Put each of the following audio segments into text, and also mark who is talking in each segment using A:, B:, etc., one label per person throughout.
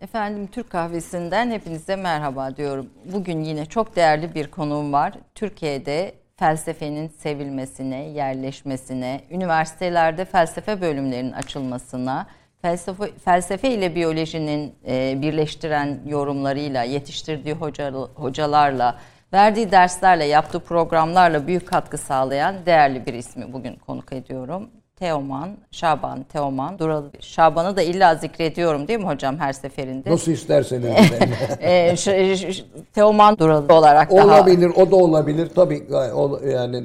A: Efendim Türk kahvesinden hepinize merhaba diyorum. Bugün yine çok değerli bir konuğum var. Türkiye'de felsefenin sevilmesine, yerleşmesine, üniversitelerde felsefe bölümlerinin açılmasına, felsefe, felsefe ile biyolojinin e, birleştiren yorumlarıyla, yetiştirdiği hoca, hocalarla, verdiği derslerle, yaptığı programlarla büyük katkı sağlayan değerli bir ismi bugün konuk ediyorum. Teoman, Şaban, Teoman, Duralı. Şaban'ı da illa zikrediyorum değil mi hocam her seferinde?
B: Nasıl isterseniz. efendim.
A: Ş- ş- ş- Teoman Duralı olarak daha
B: olabilir, o da olabilir. Tabii ol- yani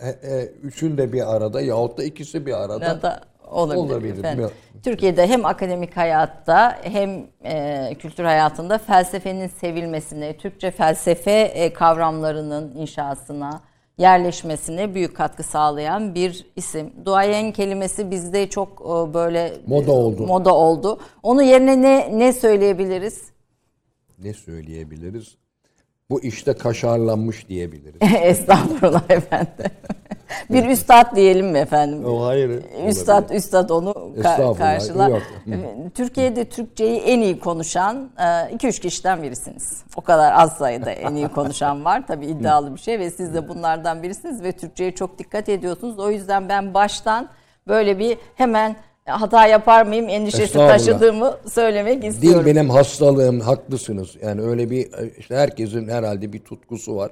B: e, e, üçün de bir arada yahut da ikisi bir arada.
A: Da olabilir.
B: Olabilir,
A: efendim. Türkiye'de hem akademik hayatta hem e, kültür hayatında felsefenin sevilmesine, Türkçe felsefe e, kavramlarının inşasına, yerleşmesine büyük katkı sağlayan bir isim. Duayen kelimesi bizde çok e, böyle
B: Moda oldu.
A: Moda oldu. Onun yerine ne ne söyleyebiliriz?
B: Ne söyleyebiliriz? Bu işte kaşarlanmış diyebiliriz.
A: Estağfurullah efendim. Bir üstad diyelim mi efendim?
B: O hayır.
A: Üstad üstad onu ka- karşılar. Türkiye'de Türkçeyi en iyi konuşan 2-3 kişiden birisiniz. O kadar az sayıda en iyi konuşan var. Tabii iddialı bir şey ve siz de bunlardan birisiniz ve Türkçe'ye çok dikkat ediyorsunuz. O yüzden ben baştan böyle bir hemen hata yapar mıyım endişesi taşıdığımı söylemek istiyorum.
B: benim hastalığım, haklısınız. Yani öyle bir, işte herkesin herhalde bir tutkusu var.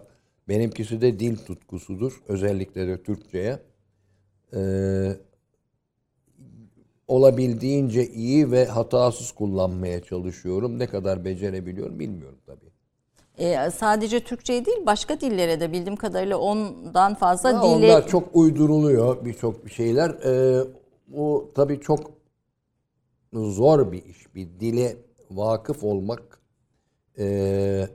B: Benimkisi de dil tutkusudur. Özellikle de Türkçe'ye. Ee, olabildiğince iyi ve hatasız kullanmaya çalışıyorum. Ne kadar becerebiliyorum bilmiyorum tabii.
A: Ee, sadece Türkçe'ye değil başka dillere de bildiğim kadarıyla ondan fazla
B: Ya
A: dile
B: Onlar çok uyduruluyor birçok şeyler. Ee, bu tabii çok zor bir iş. Bir dile vakıf olmak ee,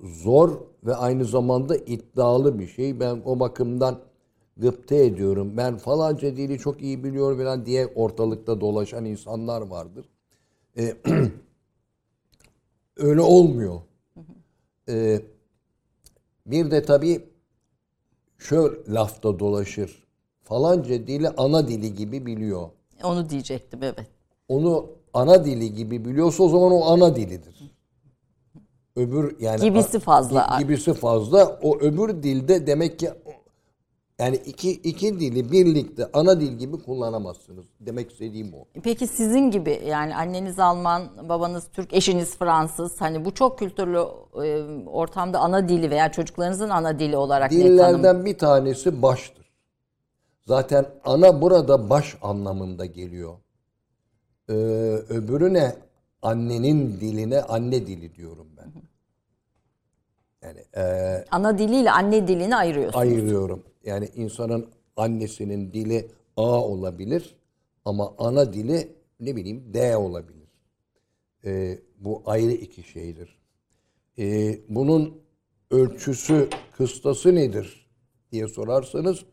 B: zor ve aynı zamanda iddialı bir şey. Ben o bakımdan gıpta ediyorum. Ben falanca dili çok iyi biliyorum falan diye ortalıkta dolaşan insanlar vardır. Ee, öyle olmuyor. Ee, bir de tabii şöyle lafta dolaşır. Falanca dili ana dili gibi biliyor.
A: onu diyecektim evet.
B: Onu ana dili gibi biliyorsa o zaman o ana dilidir. Öbür yani
A: Gibisi fazla.
B: Gi- Gibisi fazla. O öbür dilde demek ki yani iki iki dili birlikte ana dil gibi kullanamazsınız. Demek istediğim o.
A: Peki sizin gibi yani anneniz Alman, babanız Türk, eşiniz Fransız. Hani bu çok kültürlü e, ortamda ana dili veya çocuklarınızın ana dili olarak ne tanım?
B: Dillerden bir tanesi baştır. Zaten ana burada baş anlamında geliyor. Ee, öbürü ne? Annenin diline anne dili diyorum ben. Yani e,
A: Ana diliyle anne dilini ayırıyorsunuz.
B: ayırıyorum. Yani insanın annesinin dili A olabilir ama ana dili ne bileyim D olabilir. Ee, bu ayrı iki şeydir. Ee, bunun ölçüsü, kıstası nedir diye sorarsanız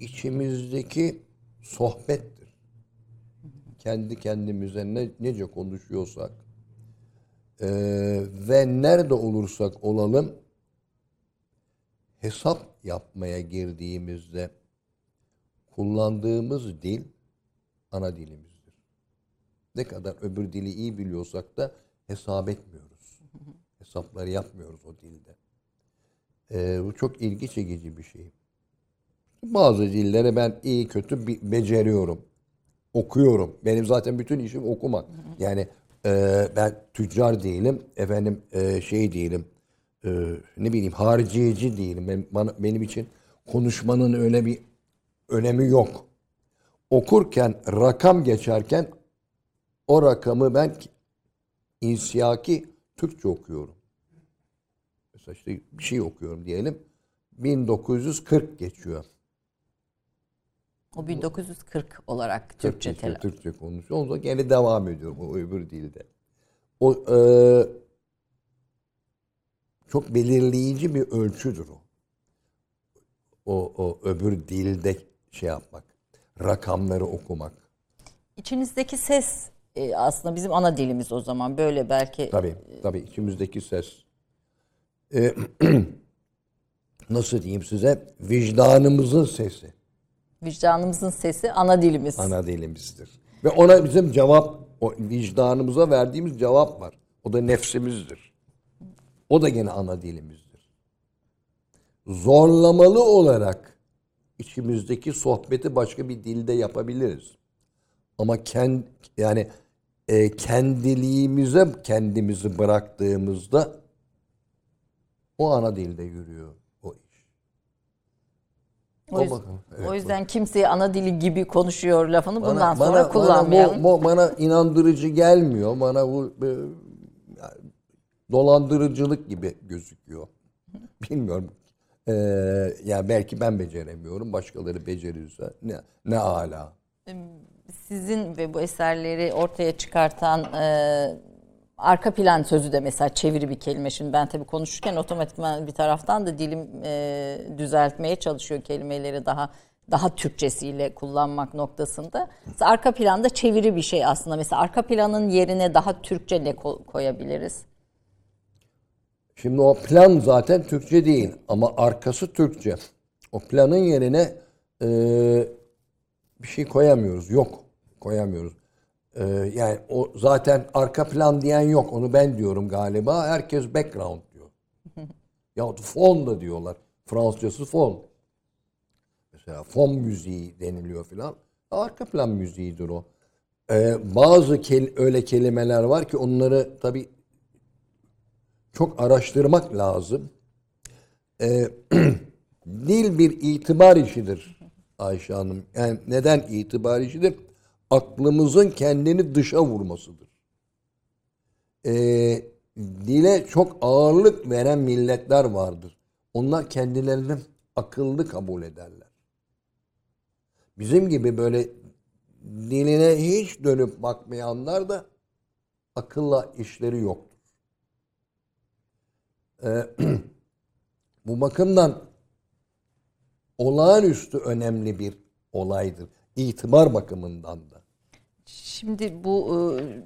B: içimizdeki sohbettir. Kendi kendimize ne, nece konuşuyorsak ee, ve nerede olursak olalım hesap yapmaya girdiğimizde kullandığımız dil ana dilimizdir. Ne kadar öbür dili iyi biliyorsak da hesap etmiyoruz. Hesapları yapmıyoruz o dilde. Ee, bu çok ilgi çekici bir şey. Bazı dilleri ben iyi kötü beceriyorum. Okuyorum. Benim zaten bütün işim okumak. Yani e, ben tüccar değilim. Efendim e, şey değilim. e, ne bileyim hariciyeci değilim. Ben, bana, benim için konuşmanın öyle bir önemi yok. Okurken rakam geçerken o rakamı ben insiyaki Türkçe okuyorum. Mesela işte bir şey okuyorum diyelim. 1940 geçiyor.
A: O 1940 olarak Türkçe
B: Türkçe,
A: telaffuz.
B: Türkçe konuşuyor. Ondan gene devam ediyorum o öbür dilde. O e, çok belirleyici bir ölçüdür o. O, o öbür dilde şey yapmak. Rakamları okumak.
A: İçinizdeki ses e, aslında bizim ana dilimiz o zaman. Böyle belki
B: Tabii, tabii içimizdeki ses. E, nasıl diyeyim size? Vicdanımızın sesi.
A: Vicdanımızın sesi ana dilimiz.
B: Ana dilimizdir. Ve ona bizim cevap, o vicdanımıza verdiğimiz cevap var. O da nefsimizdir. O da gene ana dilimizdir. Zorlamalı olarak içimizdeki sohbeti başka bir dilde yapabiliriz. Ama kend, yani e, kendiliğimize kendimizi bıraktığımızda o ana dilde yürüyor. O,
A: O yüzden,
B: bakalım. Evet,
A: o yüzden kimseye ana dili gibi konuşuyor lafını bundan sonra
B: bana,
A: kullanmayalım.
B: Bana, bu, bu bana inandırıcı gelmiyor. Bana bu e, dolandırıcılık gibi gözüküyor. Bilmiyorum. Ee, yani belki ben beceremiyorum. Başkaları becerirse ne, ne ala.
A: Sizin ve bu eserleri ortaya çıkartan e, arka plan sözü de mesela çeviri bir kelime. Şimdi ben tabii konuşurken otomatikman bir taraftan da dilim e, düzeltmeye çalışıyor kelimeleri daha daha Türkçesiyle kullanmak noktasında. Mesela arka planda çeviri bir şey aslında. Mesela arka planın yerine daha Türkçe ne ko- koyabiliriz?
B: Şimdi o plan zaten Türkçe değil ama arkası Türkçe. O planın yerine e, bir şey koyamıyoruz. Yok. Koyamıyoruz. E, yani o zaten arka plan diyen yok. Onu ben diyorum galiba. Herkes background diyor. Yahut fon da diyorlar. Fransızcası fon. Mesela fon müziği deniliyor filan. Arka plan müziğidir o. E, bazı kel- öyle kelimeler var ki onları tabii çok araştırmak lazım. Ee, dil bir itibar işidir Ayşe Hanım. Yani neden itibar işidir? Aklımızın kendini dışa vurmasıdır. Ee, dile çok ağırlık veren milletler vardır. Onlar kendilerini akıllı kabul ederler. Bizim gibi böyle diline hiç dönüp bakmayanlar da akılla işleri yoktur. Ee, bu bakımdan olağanüstü önemli bir olaydır. İtibar bakımından da.
A: Şimdi bu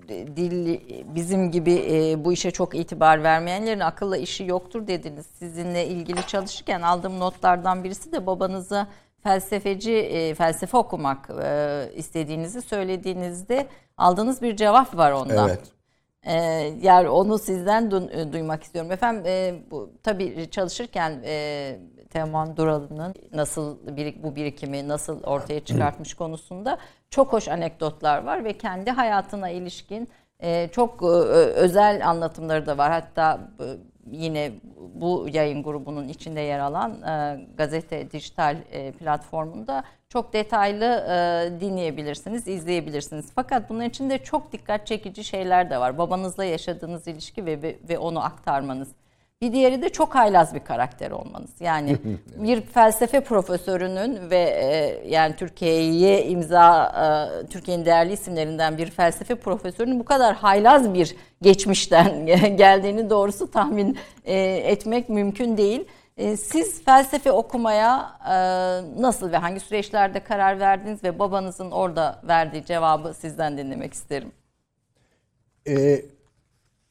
A: e, dil bizim gibi e, bu işe çok itibar vermeyenlerin akılla işi yoktur dediniz. Sizinle ilgili çalışırken aldığım notlardan birisi de babanıza felsefeci e, felsefe okumak e, istediğinizi söylediğinizde aldığınız bir cevap var ondan.
B: Evet.
A: Ee, yani onu sizden du- duymak istiyorum. Efendim e, bu tabii çalışırken e, Teoman Duralı'nın nasıl bir, bu birikimi nasıl ortaya çıkartmış konusunda çok hoş anekdotlar var ve kendi hayatına ilişkin e, çok e, özel anlatımları da var. Hatta e, yine bu yayın grubunun içinde yer alan gazete dijital platformunda çok detaylı dinleyebilirsiniz, izleyebilirsiniz. Fakat bunun içinde çok dikkat çekici şeyler de var. Babanızla yaşadığınız ilişki ve, ve onu aktarmanız. Bir diğeri de çok haylaz bir karakter olmanız. Yani bir felsefe profesörünün ve e, yani Türkiye'ye imza e, Türkiye'nin değerli isimlerinden bir felsefe profesörünün bu kadar haylaz bir geçmişten geldiğini doğrusu tahmin e, etmek mümkün değil. E, Siz felsefe okumaya e, nasıl ve hangi süreçlerde karar verdiniz ve babanızın orada verdiği cevabı sizden dinlemek isterim.
B: Ee,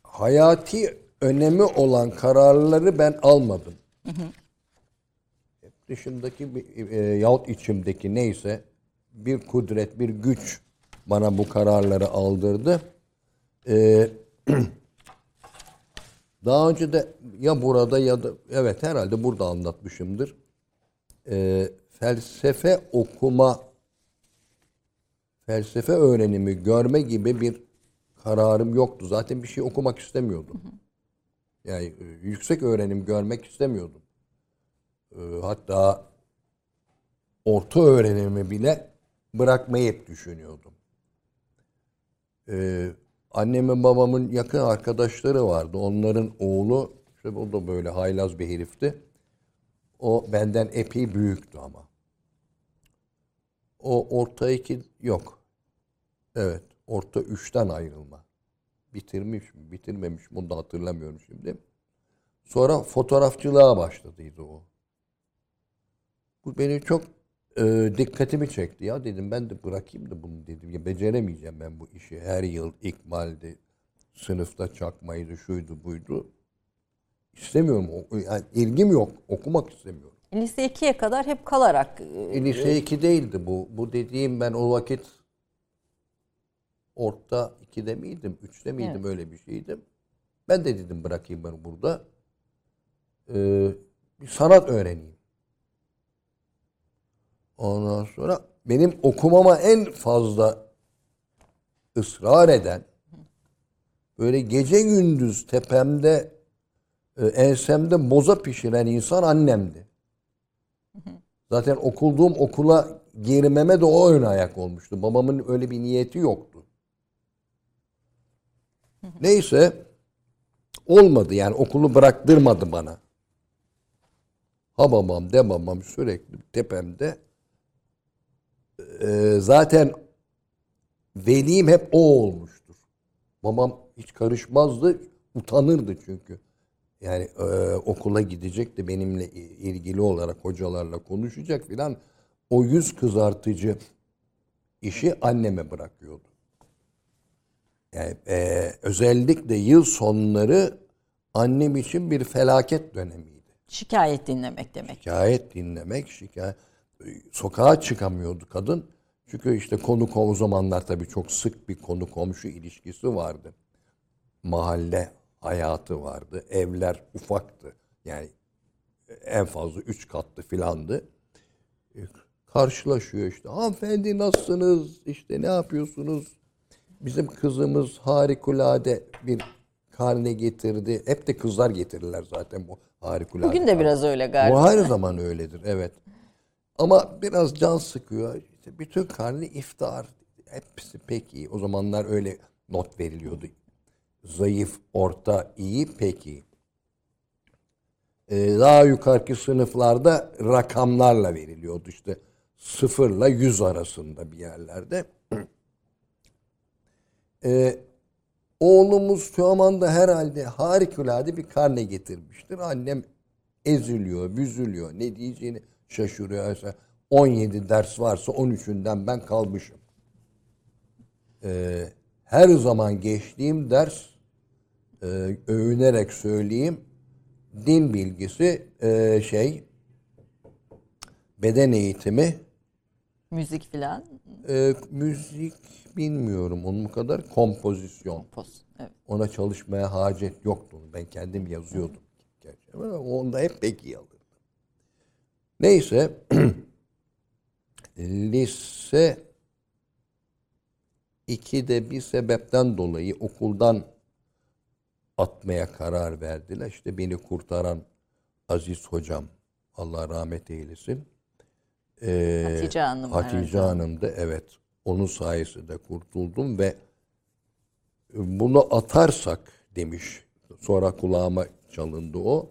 B: hayati önemi olan kararları ben almadım. Dışındaki bir, e, yahut içimdeki neyse bir kudret, bir güç bana bu kararları aldırdı. Ee, daha önce de ya burada ya da evet herhalde burada anlatmışımdır. Ee, felsefe okuma, felsefe öğrenimi görme gibi bir kararım yoktu. Zaten bir şey okumak istemiyordum. Yani e, yüksek öğrenim görmek istemiyordum. E, hatta orta öğrenimi bile bırakmayı hep düşünüyordum. E, annemin babamın yakın arkadaşları vardı. Onların oğlu, işte o da böyle haylaz bir herifti. O benden epey büyüktü ama. O orta iki yok. Evet, orta üçten ayrılma. Bitirmiş mi, bitirmemiş mi onu da hatırlamıyorum şimdi. Sonra fotoğrafçılığa başladıydı o. Bu beni çok e, dikkatimi çekti ya dedim ben de bırakayım da bunu dedim. Ya beceremeyeceğim ben bu işi. Her yıl ikmaldi, sınıfta çakmaydı, şuydu buydu. İstemiyorum. Yani ilgim yok. Okumak istemiyorum.
A: Lise 2'ye kadar hep kalarak e,
B: E, lise 2 değildi bu. Bu dediğim ben o vakit orta 2'de miydim, 3'te miydim
A: Evet.
B: öyle bir şeydim. Ben de dedim bırakayım ben burada. Ee, bir sanat öğreneyim. Ondan sonra benim okumama en fazla ısrar eden böyle gece gündüz tepemde e, ensemde boza pişiren insan annemdi. Zaten okulduğum okula girmeme de o ön ayak olmuştu. Babamın öyle bir niyeti yoktu. Neyse olmadı yani okulu bıraktırmadı bana. Ha babam de babam sürekli tepemde. Ee, zaten velim hep o olmuştur. Babam hiç karışmazdı, utanırdı çünkü. Yani e, okula gidecek de benimle ilgili olarak hocalarla konuşacak filan. O yüz kızartıcı işi anneme bırakıyordu. Yani e, özellikle yıl sonları annem için bir felaket dönemiydi.
A: Şikayet dinlemek demek.
B: Şikayet dinlemek, şikayet sokağa çıkamıyordu kadın. Çünkü işte konu o zamanlar tabii çok sık bir konu komşu ilişkisi vardı. Mahalle hayatı vardı. Evler ufaktı. Yani en fazla üç katlı filandı. E, Karşılaşıyor işte. Hanımefendi nasılsınız? İşte ne yapıyorsunuz? Bizim kızımız harikulade bir karne getirdi. Hep de kızlar getirirler zaten bu harikulade.
A: Bugün de biraz öyle galiba.
B: Bu her zaman öyledir evet. Ama biraz can sıkıyor. İşte bütün karnı iftar. Hepsi pek iyi. O zamanlar öyle not veriliyordu. Zayıf, orta, iyi, pek iyi. Ee, daha yukarıki sınıflarda rakamlarla veriliyordu. İşte sıfırla yüz arasında bir yerlerde. Ee, oğlumuz şu anda herhalde harikulade bir karne getirmiştir. Annem eziliyor, büzülüyor. Ne diyeceğini şaşırıyor. Mesela 17 ders varsa 13'ünden ben kalmışım. Ee, her zaman geçtiğim ders e, övünerek söyleyeyim din bilgisi e, şey beden eğitimi
A: Müzik filan.
B: e, müzik bilmiyorum onun kadar kompozisyon.
A: Poz. Evet.
B: Ona çalışmaya hacet yoktu. Ben kendim yazıyordum. Gerçi. Onda hep pek iyi alırdım. Neyse. lise 2'de bir sebepten dolayı okuldan atmaya karar verdiler. İşte beni kurtaran Aziz hocam Allah rahmet eylesin. Ee,
A: Hatice Hanım
B: Hatice
A: herhalde.
B: Hanım da evet. Onun sayesinde kurtuldum ve bunu atarsak demiş. Sonra kulağıma çalındı o.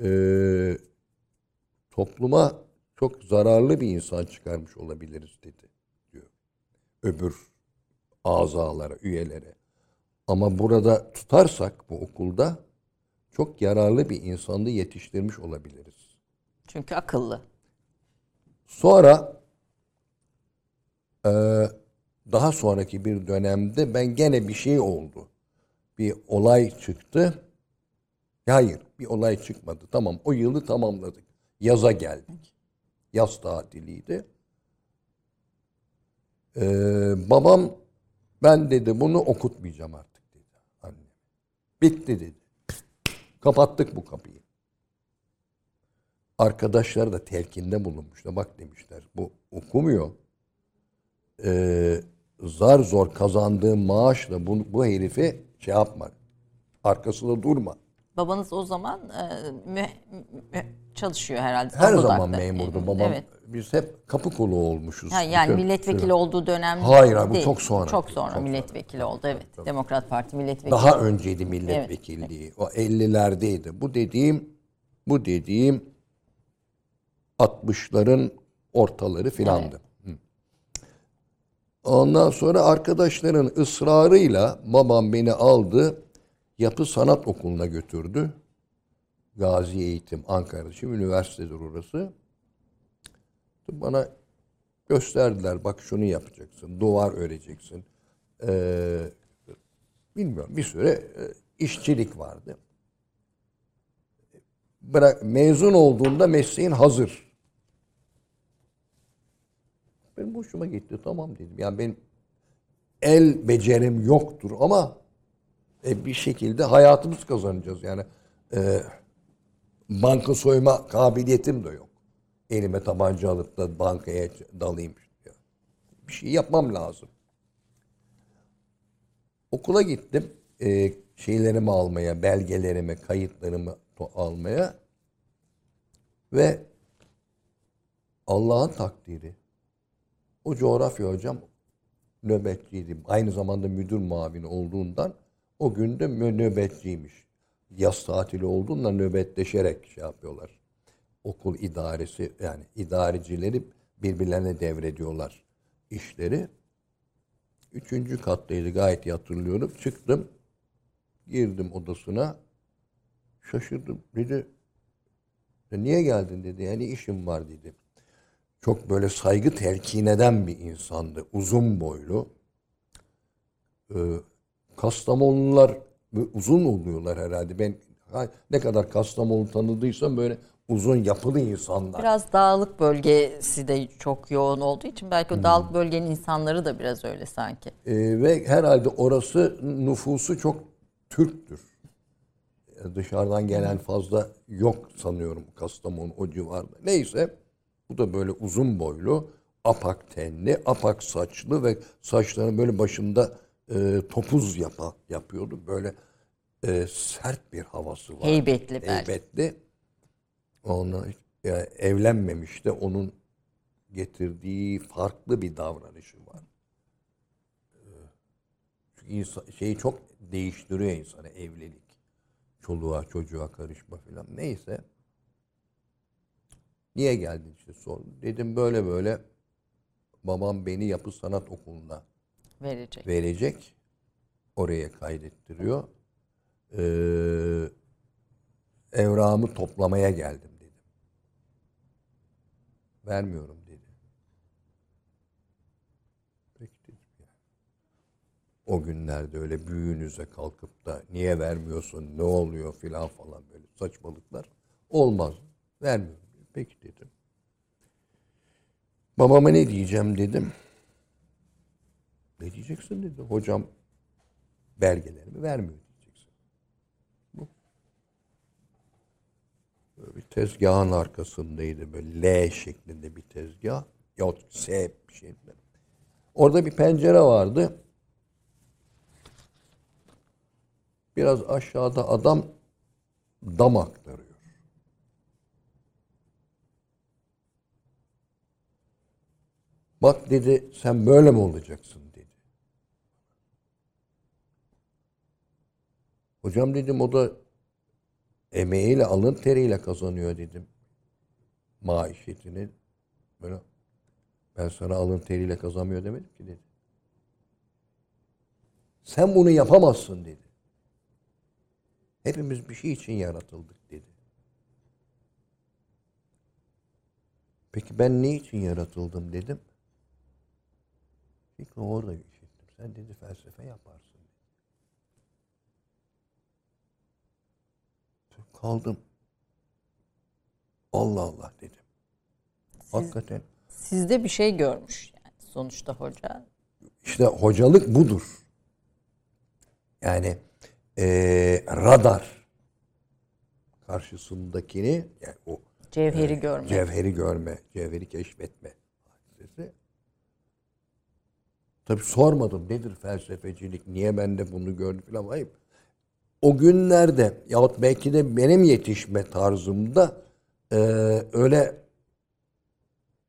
B: Ee, topluma çok zararlı bir insan çıkarmış olabiliriz dedi diyor. Öbür azalara, üyelere. Ama burada tutarsak bu okulda çok yararlı bir insanı yetiştirmiş olabiliriz.
A: Çünkü akıllı.
B: Sonra eee, daha sonraki bir dönemde ben gene bir şey oldu. Bir olay çıktı. Hayır, bir olay çıkmadı. Tamam, o yılı tamamladık. Yaza geldik. Yaz tatiliydi. Eee, babam ben dedi bunu okutmayacağım artık dedi. Annem. Bitti dedi. Kapattık bu kapıyı. Arkadaşlar da telkinde bulunmuşlar. Bak demişler bu okumuyor. Ee, zar zor kazandığı maaşla bu, bu herifi şey yapma. Arkasında durma.
A: Babanız o zaman e, mü- mü- çalışıyor herhalde.
B: Her zaman memurdu
A: Evet,
B: babam.
A: Evet.
B: Biz hep kapı kolu olmuşuz.
A: Ha, yani
B: Bütün
A: milletvekili
B: süre.
A: olduğu dönem
B: Hayır abi, bu
A: değil.
B: çok sonra.
A: Çok sonra
B: Çok
A: milletvekili oldu evet. Demokrat Parti milletvekili.
B: Daha önceydi milletvekilliği. O 50'lerdeydi. Bu dediğim bu dediğim 60'ların ortaları filandı. Hı. Ondan sonra arkadaşların ısrarıyla babam beni aldı. Yapı Sanat Okulu'na götürdü. Gazi Eğitim Ankara'da. Şimdi üniversitedir orası. Bana gösterdiler. Bak şunu yapacaksın. Duvar öreceksin. Ee, bilmiyorum bir süre e, işçilik vardı. Bırak, mezun olduğunda mesleğin hazır. Benim hoşuma gitti. Tamam dedim. Yani benim el becerim yoktur ama e, bir şekilde hayatımız kazanacağız. Yani e, banka soyma kabiliyetim de yok. Elime tabanca alıp da bankaya dalayım. Bir şey yapmam lazım. Okula gittim. E, şeylerimi almaya, belgelerimi, kayıtlarımı almaya ve Allah'ın takdiri. O coğrafya hocam nöbetçiydi. Aynı zamanda müdür muavini olduğundan o gün de mö- nöbetçiymiş. Yaz tatili olduğunda nöbetleşerek şey yapıyorlar. Okul idaresi yani idarecileri birbirlerine devrediyorlar işleri. Üçüncü kattaydı gayet iyi hatırlıyorum. Çıktım. Girdim odasına. Şaşırdım. Dedi "Ya niye geldin dedi. Yani işim var dedi. Çok böyle saygı telkin eden bir insandı. Uzun boylu. Ee, Kastamonular böyle uzun oluyorlar herhalde. Ben ne kadar Kastamonu tanıdıysam böyle uzun yapılı insanlar.
A: Biraz dağlık bölgesi de çok yoğun olduğu için belki o dağlık bölgenin insanları da biraz öyle sanki.
B: Ee, ve herhalde orası nüfusu çok Türktür. Dışarıdan gelen fazla yok sanıyorum Kastamonu o civarda. Neyse bu da böyle uzun boylu, apak tenli, apak saçlı ve saçlarını böyle başında e, topuz yapa, yapıyordu. Böyle e, sert bir havası var.
A: Heybetli.
B: Heybetli. Ona yani evlenmemiş de onun getirdiği farklı bir davranışı var. Çünkü insan, şeyi çok değiştiriyor insanı evlilik. Çoluğa çocuğa karışma falan. Neyse. Niye geldin işte sordum. Dedim böyle böyle babam beni yapı sanat okuluna
A: Verecek.
B: verecek. Oraya kaydettiriyor. Ee, evrağımı toplamaya geldim dedim. Vermiyorum dedi. Peki dedim ya. O günlerde öyle büyüğünüze kalkıp da niye vermiyorsun, ne oluyor filan falan böyle saçmalıklar olmaz. Vermiyorum. Peki dedim. Babama ne diyeceğim dedim. Ne diyeceksin dedi. Hocam belgelerimi vermiyor diyeceksin. Bu. Böyle bir tezgahın arkasındaydı böyle L şeklinde bir tezgah. Yahut S bir şeydi. Orada bir pencere vardı. Biraz aşağıda adam dam aktarıyor. Bak dedi sen böyle mi olacaksın dedi. Hocam dedim o da emeğiyle alın teriyle kazanıyor dedim. Maişetini böyle ben sana alın teriyle kazanmıyor demedim ki dedi. Sen bunu yapamazsın dedi. Hepimiz bir şey için yaratıldık dedi. Peki ben ne için yaratıldım dedim. İlk orada işittim. Sen dedi felsefe yaparsın. Kaldım. Allah Allah dedim. Hakikaten.
A: Sizde bir şey görmüş yani sonuçta hoca.
B: İşte hocalık budur. Yani eee, radar karşısındakini yani o
A: Cevheri görmek.
B: cevheri görme, cevheri keşfetme hadisesi. Tabii sormadım nedir felsefecilik, niye ben de bunu gördüm falan. Hayır. O günlerde yahut belki de benim yetişme tarzımda eee, öyle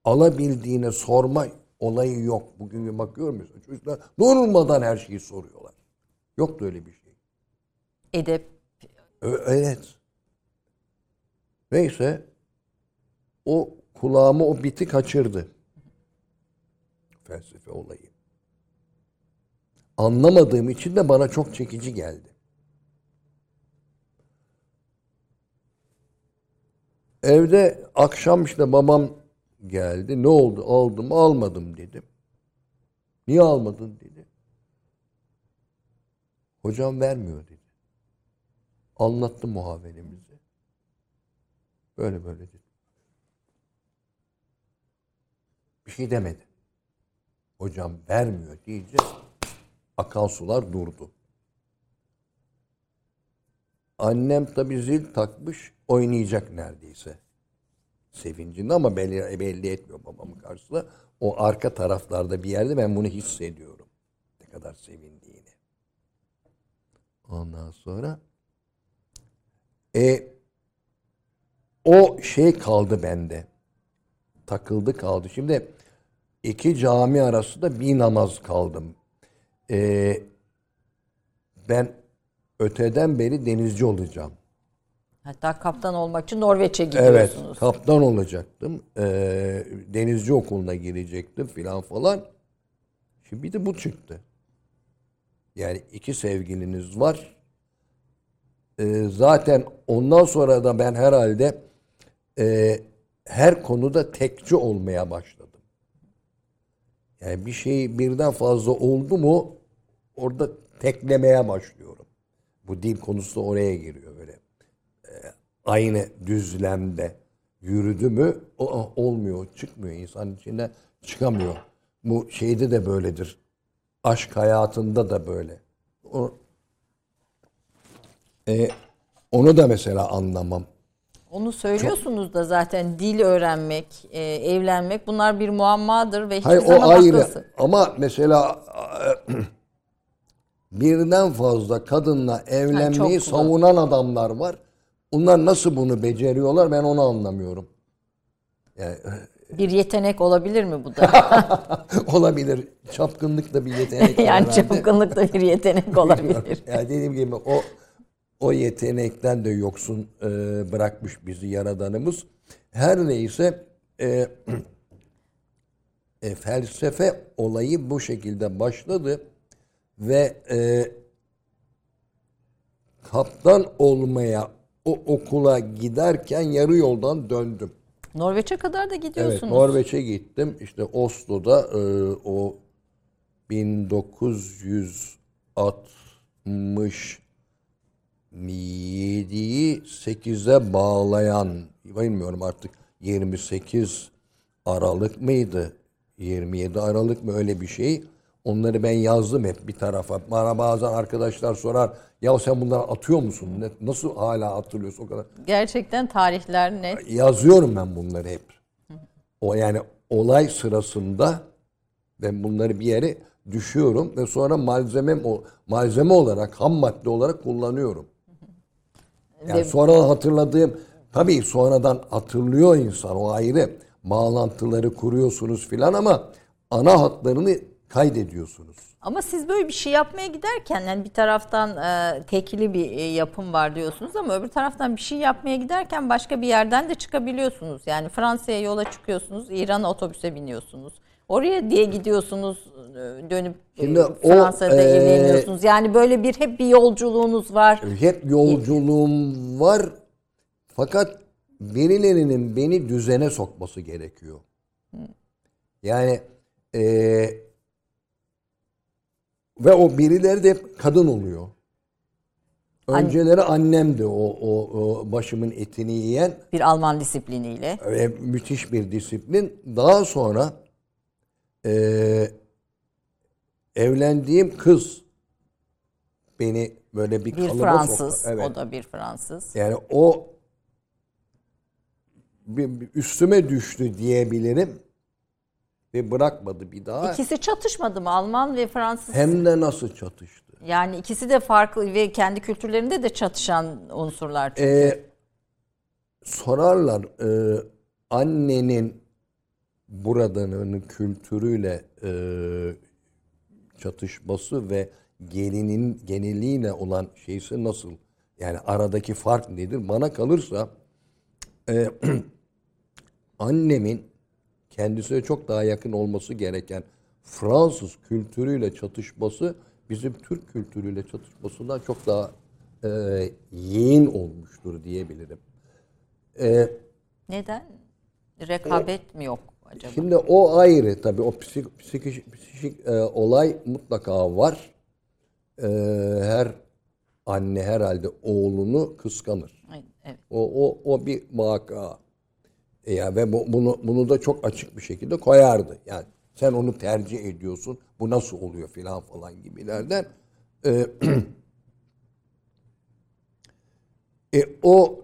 B: alabildiğine sorma olayı yok. Bugün bakıyor musun? Çocuklar durmadan her şeyi soruyorlar. Yoktu öyle bir şey.
A: Edep
B: Evet. Neyse o kulağımı o biti kaçırdı. Felsefe olayı. Anlamadığım için de bana çok çekici geldi. Evde akşam işte babam geldi. Ne oldu? Aldım, almadım dedim. Niye almadın dedi. Hocam vermiyor dedi. Anlattı muhaverimizi. Böyle böyle dedi. Bir şey demedi. Hocam vermiyor deyince akan sular durdu. Annem tabii zil takmış oynayacak neredeyse. Sevincinde ama belli, belli etmiyor babamın karşısında. O arka taraflarda bir yerde ben bunu hissediyorum. Ne kadar sevindiğini. Ondan sonra e, o şey kaldı bende. Takıldı kaldı. Şimdi iki cami arasında bir namaz kaldım. E, ben öteden beri denizci olacağım.
A: Hatta kaptan olmak için Norveç'e
B: Evet,
A: gidiyorsunuz.
B: kaptan olacaktım. Ee, denizci okuluna girecektim filan falan. Şimdi bir de bu çıktı. Yani iki sevgiliniz var. Ee, zaten ondan sonra da ben herhalde e, her konuda tekçi olmaya başladım. Yani bir şey birden fazla oldu mu orada teklemeye başlıyorum. Bu dil konusu oraya giriyor böyle aynı düzlemde yürüdü mü o olmuyor, çıkmıyor. İnsan içinde çıkamıyor. Bu şeyde de böyledir. Aşk hayatında da böyle. O, e, onu da mesela anlamam.
A: Onu söylüyorsunuz da zaten dil öğrenmek, e, evlenmek bunlar bir muammadır ve hiçbir
B: Hayır o ayrı.
A: haklısın.
B: Ama mesela birden fazla kadınla evlenmeyi
A: çok
B: savunan adamlar var. Onlar nasıl bunu beceriyorlar ben onu anlamıyorum. Yani
A: Bir yetenek olabilir mi bu da?
B: olabilir. Çapkınlık da bir yetenek.
A: yani
B: herhalde.
A: çapkınlık da bir yetenek olabilir.
B: Yani dediğim gibi o o yetenekten de yoksun e, bırakmış bizi yaradanımız. Her neyse e, e, felsefe olayı bu şekilde başladı ve e, kaptan olmaya o okula giderken yarı yoldan döndüm.
A: Norveç'e kadar da
B: Evet,
A: gidiyorsunuz.
B: Norveç'e gittim. İşte Oslo'da e, o 1967'yi 8'e bağlayan bilmiyorum artık 28 Aralık mıydı? 27 Aralık mı öyle bir şey. Onları ben yazdım hep bir tarafa. Bana bazen arkadaşlar sorar. Ya sen bunları atıyor musun? Nasıl hala hatırlıyorsun o kadar?
A: Gerçekten tarihler net.
B: yazıyorum ben bunları hep. O yani olay sırasında ben bunları bir yere düşüyorum ve sonra malzemem o malzeme olarak ham madde olarak kullanıyorum. Yani
A: Ve-
B: sonradan hatırladığım tabii sonradan hatırlıyor insan o ayrı bağlantıları kuruyorsunuz filan ama ana hatlarını kaydediyorsunuz.
A: Ama siz böyle bir şey yapmaya giderken yani bir taraftan e, tekli bir e, yapım var diyorsunuz ama öbür taraftan bir şey yapmaya giderken başka bir yerden de çıkabiliyorsunuz. Yani Fransa'ya yola çıkıyorsunuz, İran'a otobüse biniyorsunuz. Oraya diye gidiyorsunuz, e, dönüp e,
B: Şimdi o,
A: Fransa'da
B: e,
A: evleniyorsunuz. Yani böyle bir hep bir yolculuğunuz var.
B: Hep yolculuğum var. Fakat birilerinin beni düzene sokması gerekiyor. Yani eee, ve o birileri de hep kadın oluyor. Önceleri annemdi o, o, o başımın etini yiyen
A: Bir Alman disipliniyle.
B: ve müthiş bir disiplin. Daha sonra eee, evlendiğim kız beni böyle bir,
A: Bir
B: kalıba
A: Fransız,
B: soktu. Evet.
A: o da bir Fransız.
B: Yani o bir, bir üstüme düştü diyebilirim ve bırakmadı bir daha.
A: İkisi çatışmadı mı Alman ve Fransız?
B: Hem de nasıl çatıştı.
A: Yani ikisi de farklı ve kendi kültürlerinde de çatışan unsurlar çünkü.
B: Ee, sorarlar e, annenin buradanın kültürüyle e, çatışması ve gelinin geneliyle olan şeysi nasıl? Yani aradaki fark nedir? Bana kalırsa e, annemin kendisine çok daha yakın olması gereken Fransız kültürüyle çatışması bizim Türk kültürüyle çatışmasından çok daha e, yeğin olmuştur diyebilirim. E,
A: Neden? Rekabet mi yok acaba?
B: Şimdi o ayrı tabii o psik, psikik, psikik, e, olay mutlaka var. E, her anne herhalde oğlunu kıskanır.
A: Evet.
B: O o o bir vaka. E ya ve bu, bunu bunu da çok açık bir şekilde koyardı. Yani Sen onu tercih ediyorsun. Bu nasıl oluyor filan falan gibilerden. Ee, e, o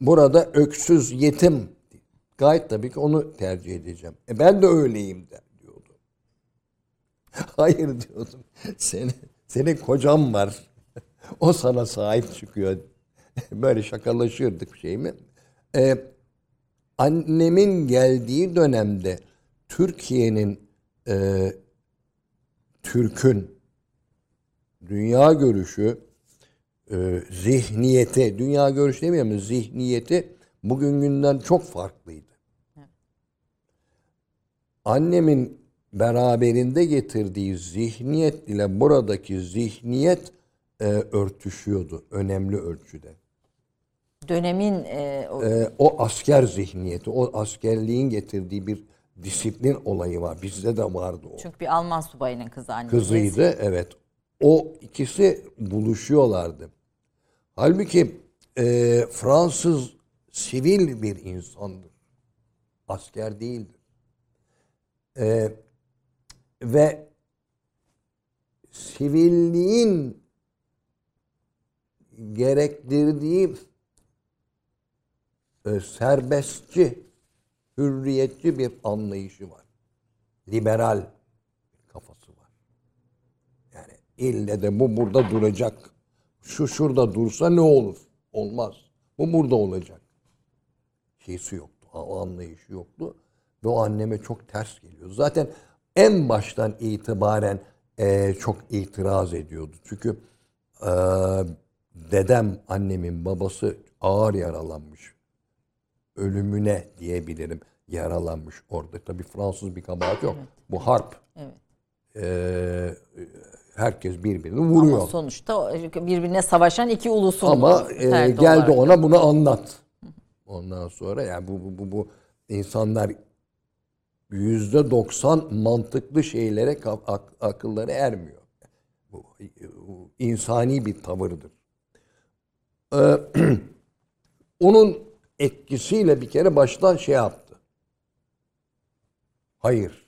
B: burada öksüz yetim gayet tabii ki onu tercih edeceğim. E ben de öyleyim de diyordu. Hayır diyordum. Senin, senin kocan var. o sana sahip çıkıyor. Böyle şakalaşırdık şey mi? Ee, annemin geldiği dönemde Türkiye'nin e, Türk'ün dünya görüşü e, zihniyeti, dünya görüşü demiyorum zihniyeti bugünkünden çok farklıydı. Annemin beraberinde getirdiği zihniyet ile buradaki zihniyet e, örtüşüyordu önemli ölçüde.
A: Dönemin e, o-
B: E, o asker zihniyeti, o askerliğin getirdiği bir disiplin olayı var. Bizde de vardı o.
A: çünkü bir Alman subayının kızı anneniz.
B: Kızıydı evet. O ikisi buluşuyorlardı. Halbuki e, Fransız sivil bir insandır. Asker değildir. E, ve sivilliğin gerektirdiği e, serbestçi, hürriyetçi bir anlayışı var. Liberal kafası var. Yani ille de bu burada duracak. Şu şurada dursa ne olur? Olmaz. Bu burada olacak. Şeysi yoktu. O anlayışı yoktu. Ve o anneme çok ters geliyor. Zaten en baştan itibaren eee, çok itiraz ediyordu. Çünkü eee, dedem, annemin babası ağır yaralanmış. Ölümüne diyebilirim yaralanmış orada. Tabii Fransız bir kabahat yok. Bu harp.
A: Evet.
B: Eee, herkes birbirini vuruyor.
A: Ama sonuçta birbirine savaşan iki ulusun
B: Ama e, geldi
A: olarak.
B: ona bunu anlat. Ondan sonra yani bu bu bu, bu insanlar yüzde doksan mantıklı şeylere ak- akılları ermiyor. Bu, bu insani bir tavırdır. Ee, onun etkisiyle bir kere baştan şey yaptı. Hayır.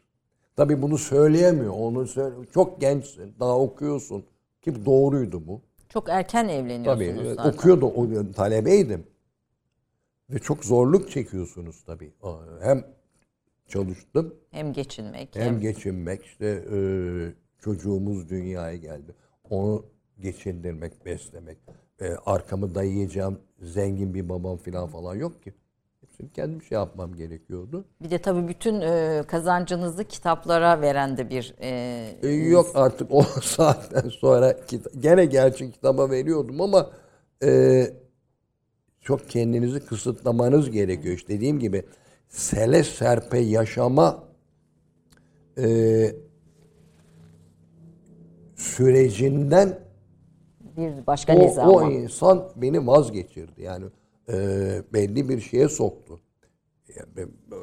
B: Tabii bunu söyleyemiyor. Onu söyle çok gençsin, daha okuyorsun. Ki doğruydu bu.
A: Çok erken
B: Tabii
A: evleniyorsunuz
B: e,
A: zaten.
B: okuyordu, o, talebeydim. Ve çok zorluk çekiyorsunuz tabii. Hem çalıştım,
A: Hem geçinmek
B: hem
A: hem,
B: geçinmek, işte e, çocuğumuz dünyaya geldi. Onu geçindirmek, beslemek. E, arkamı dayayacağım zengin bir babam falan falan yok ki. Hepsini kendim şey yapmam gerekiyordu.
A: bir de tabii bütün e, kazancınızı kitaplara veren de bir e,
B: E, yok artık o saatten sonra kita- gene gerçi kitaba veriyordum ama e, çok kendinizi kısıtlamanız gerekiyor. İşte dediğim gibi sele serpe yaşama e, sürecinden
A: bir başka
B: o,
A: nizama.
B: o insan beni vazgeçirdi. Yani e, belli bir şeye soktu. Yani ben, e,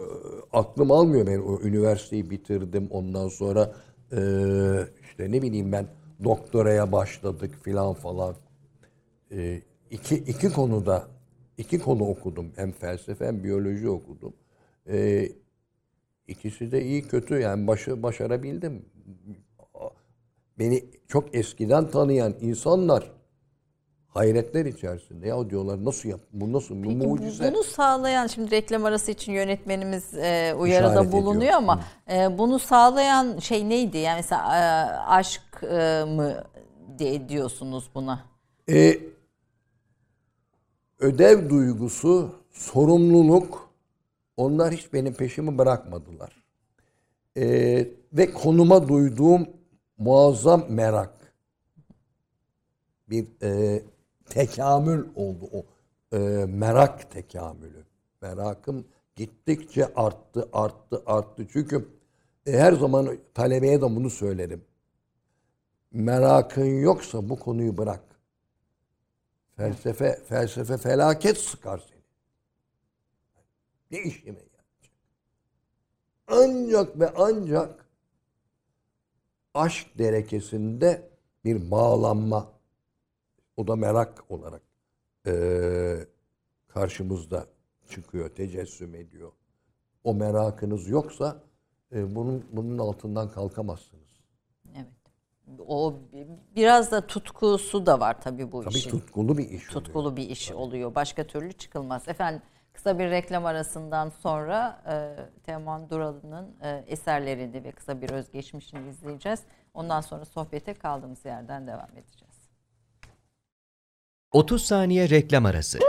B: aklım almıyor ben o üniversiteyi bitirdim. Ondan sonra e, işte ne bileyim ben doktoraya başladık filan falan. E, iki, iki konuda iki konu okudum. Hem felsefe hem biyoloji okudum. E, ikisi de iyi kötü yani başı başarabildim. Beni çok eskiden tanıyan insanlar hayretler içerisinde. Ya diyorlar nasıl yap? Bu nasıl? Bu
A: Peki
B: mucize.
A: bunu sağlayan şimdi reklam arası için yönetmenimiz e, uyarıda
B: İşaret
A: bulunuyor
B: ediyor.
A: ama e, bunu sağlayan şey neydi? Yani mesela e, aşk e, mı diye diyorsunuz buna?
B: E, ödev duygusu, sorumluluk onlar hiç benim peşimi bırakmadılar. E, ve konuma duyduğum muazzam merak. Bir e, tekamül oldu o. E, merak tekamülü. Merakım gittikçe arttı, arttı, arttı. Çünkü e, her zaman talebeye de bunu söylerim. Merakın yoksa bu konuyu bırak. Felsefe, felsefe felaket sıkar. Ne işime yarayacak? Ancak ve ancak aşk derekesinde bir bağlanma, o da merak olarak eee, karşımızda çıkıyor, tecessüm ediyor. O merakınız yoksa e, bunun bunun altından kalkamazsınız.
A: Evet. O biraz da tutkusu da var tabii bu
B: Tabii
A: işin.
B: tutkulu bir iş. oluyor.
A: tutkulu bir iş oluyor. Başka türlü çıkılmaz. Efendim kısa bir reklam arasından sonra e, Teoman Duralı'nın e, eserlerini ve kısa bir özgeçmişini izleyeceğiz. Ondan sonra sohbete kaldığımız yerden devam edeceğiz.
C: 30 saniye reklam arası.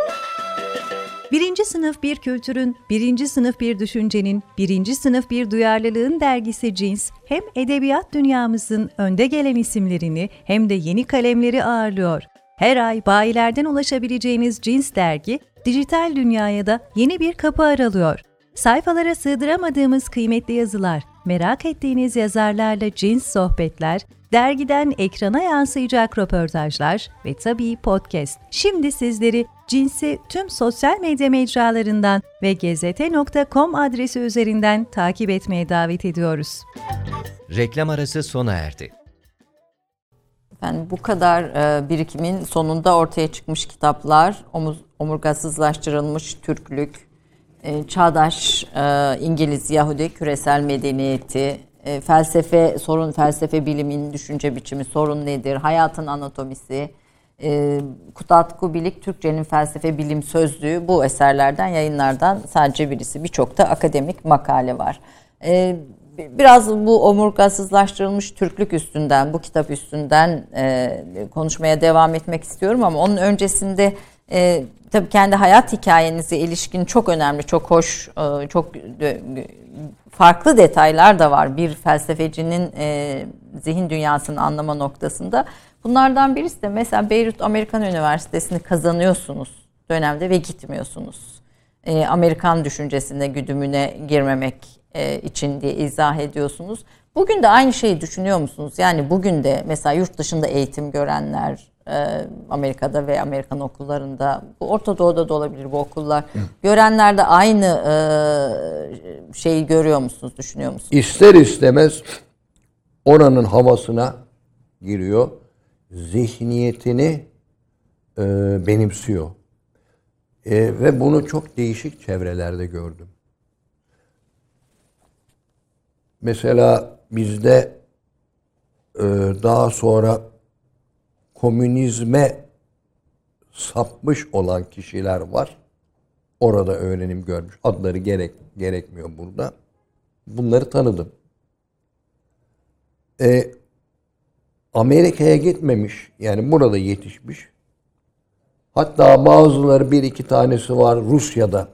D: Birinci sınıf bir kültürün, birinci sınıf bir düşüncenin, birinci sınıf bir duyarlılığın dergisi Cins, hem edebiyat dünyamızın önde gelen isimlerini hem de yeni kalemleri ağırlıyor. Her ay bayilerden ulaşabileceğiniz Cins dergi, dijital dünyaya da yeni bir kapı aralıyor. Sayfalara sığdıramadığımız kıymetli yazılar, merak ettiğiniz yazarlarla cins sohbetler, dergiden ekrana yansıyacak röportajlar ve tabii podcast. Şimdi sizleri Cins'i tüm sosyal medya mecralarından ve gezete.com adresi üzerinden takip etmeye davet ediyoruz.
C: Reklam arası sona erdi.
A: Efendim bu kadar e, birikimin sonunda ortaya çıkmış kitaplar, omuz, omurgasızlaştırılmış Türklük, e, çağdaş e, İngiliz Yahudi küresel medeniyeti, felsefe sorun felsefe bilimin düşünce biçimi sorun nedir, hayatın anatomisi, e, Kutat Kubilik Türkçenin felsefe bilim sözlüğü bu eserlerden yayınlardan sadece birisi. Birçok da akademik makale var. Biraz bu omurgasızlaştırılmış Türklük üstünden, bu kitap üstünden e, konuşmaya devam etmek istiyorum ama onun öncesinde e, tabii kendi hayat hikayenize ilişkin çok önemli, çok hoş, e, çok farklı detaylar da var bir felsefecinin zihin dünyasını anlama noktasında. Bunlardan birisi de mesela Beyrut Amerikan Üniversitesi'ni kazanıyorsunuz dönemde ve gitmiyorsunuz. Amerikan düşüncesine, güdümüne girmemek e, için diye izah ediyorsunuz. Bugün de aynı şeyi düşünüyor musunuz? Yani bugün de mesela yurt dışında eğitim görenler, e, Amerika'da ve Amerikan okullarında, bu Orta Doğu'da da olabilir bu okullar. Görenler de aynı e, şeyi görüyor musunuz, düşünüyor musunuz?
B: İster istemez oranın havasına giriyor. Zihniyetini e, benimsiyor. Ve bunu çok değişik çevrelerde gördüm. Mesela bizde e, daha sonra komünizme sapmış olan kişiler var. Orada öğrenim görmüş. Adları gerek gerekmiyor burada. Bunları tanıdım. E, Amerika'ya gitmemiş. Yani burada yetişmiş. Hatta bazıları bir iki tanesi var Rusya'da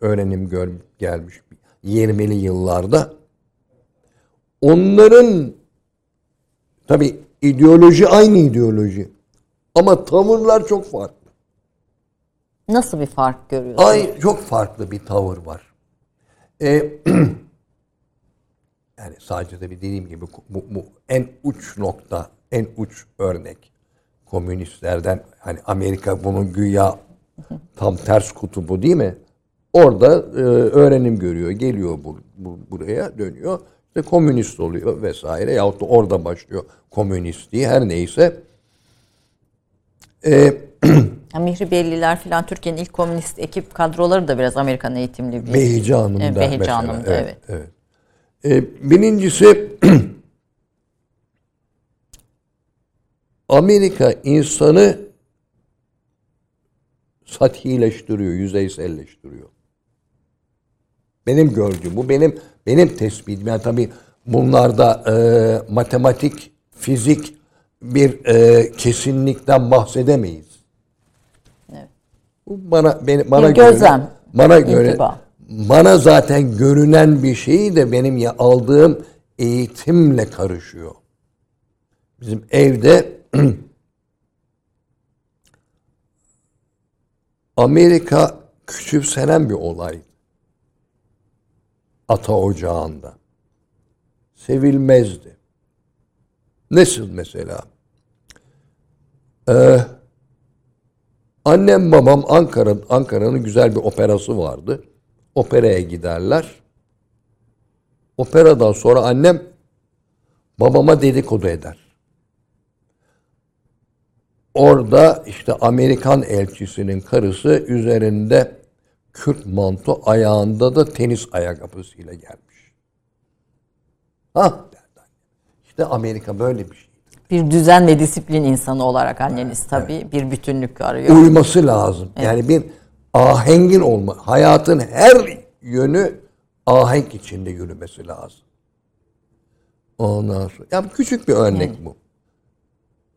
B: öğrenim gör, gelmiş 20'li yıllarda. Onların tabi ideoloji aynı ideoloji ama tavırlar çok farklı.
A: Nasıl bir fark görüyorsunuz?
B: Ay çok farklı bir tavır var. Ee, yani sadece de bir dediğim gibi bu, bu en uç nokta, en uç örnek komünistlerden hani Amerika bunun güya tam ters kutubu değil mi? Orada e, öğrenim görüyor, geliyor bu, bu, buraya dönüyor. İşte komünist oluyor vesaire yahut da orada başlıyor komünistliği her neyse.
A: Ee, Mihribelliler falan Türkiye'nin ilk komünist ekip kadroları da biraz Amerikan eğitimli bir.
B: Behice Hanım'da
A: Evet, Behice
B: mesela.
A: Hanım'da, evet.
B: evet. Ee, birincisi Amerika insanı satileştiriyor, yüzeyselleştiriyor. Benim gördüğüm bu benim benim tespitim. Yani tabii bunlarda e, matematik, fizik bir e, kesinlikten bahsedemeyiz.
A: Evet.
B: Bu bana beni, bana
A: Bir
B: göre
A: gözlem,
B: bana göre
A: intiba.
B: bana zaten görünen bir şeyi de benim ya aldığım eğitimle karışıyor. Bizim evde Amerika küçümsenen bir olay. Ata ocağında. Sevilmezdi. Nasıl mesela? Ee, annem babam Ankara Ankara'nın güzel bir operası vardı. Operaya giderler. Operadan sonra annem babama dedikodu eder. Orada işte Amerikan elçisinin karısı üzerinde Kürt manto ayağında da tenis ayakkabısıyla gelmiş. Ha derdi. İşte Amerika böyle bir şey.
A: Bir düzen ve disiplin insanı olarak anneniz tabii bir bütünlük arıyor.
B: Uyması lazım. Yani bir ahengin olma. Hayatın her yönü ahenk içinde yürümesi lazım. Ondan sonra. Ya küçük bir örnek bu.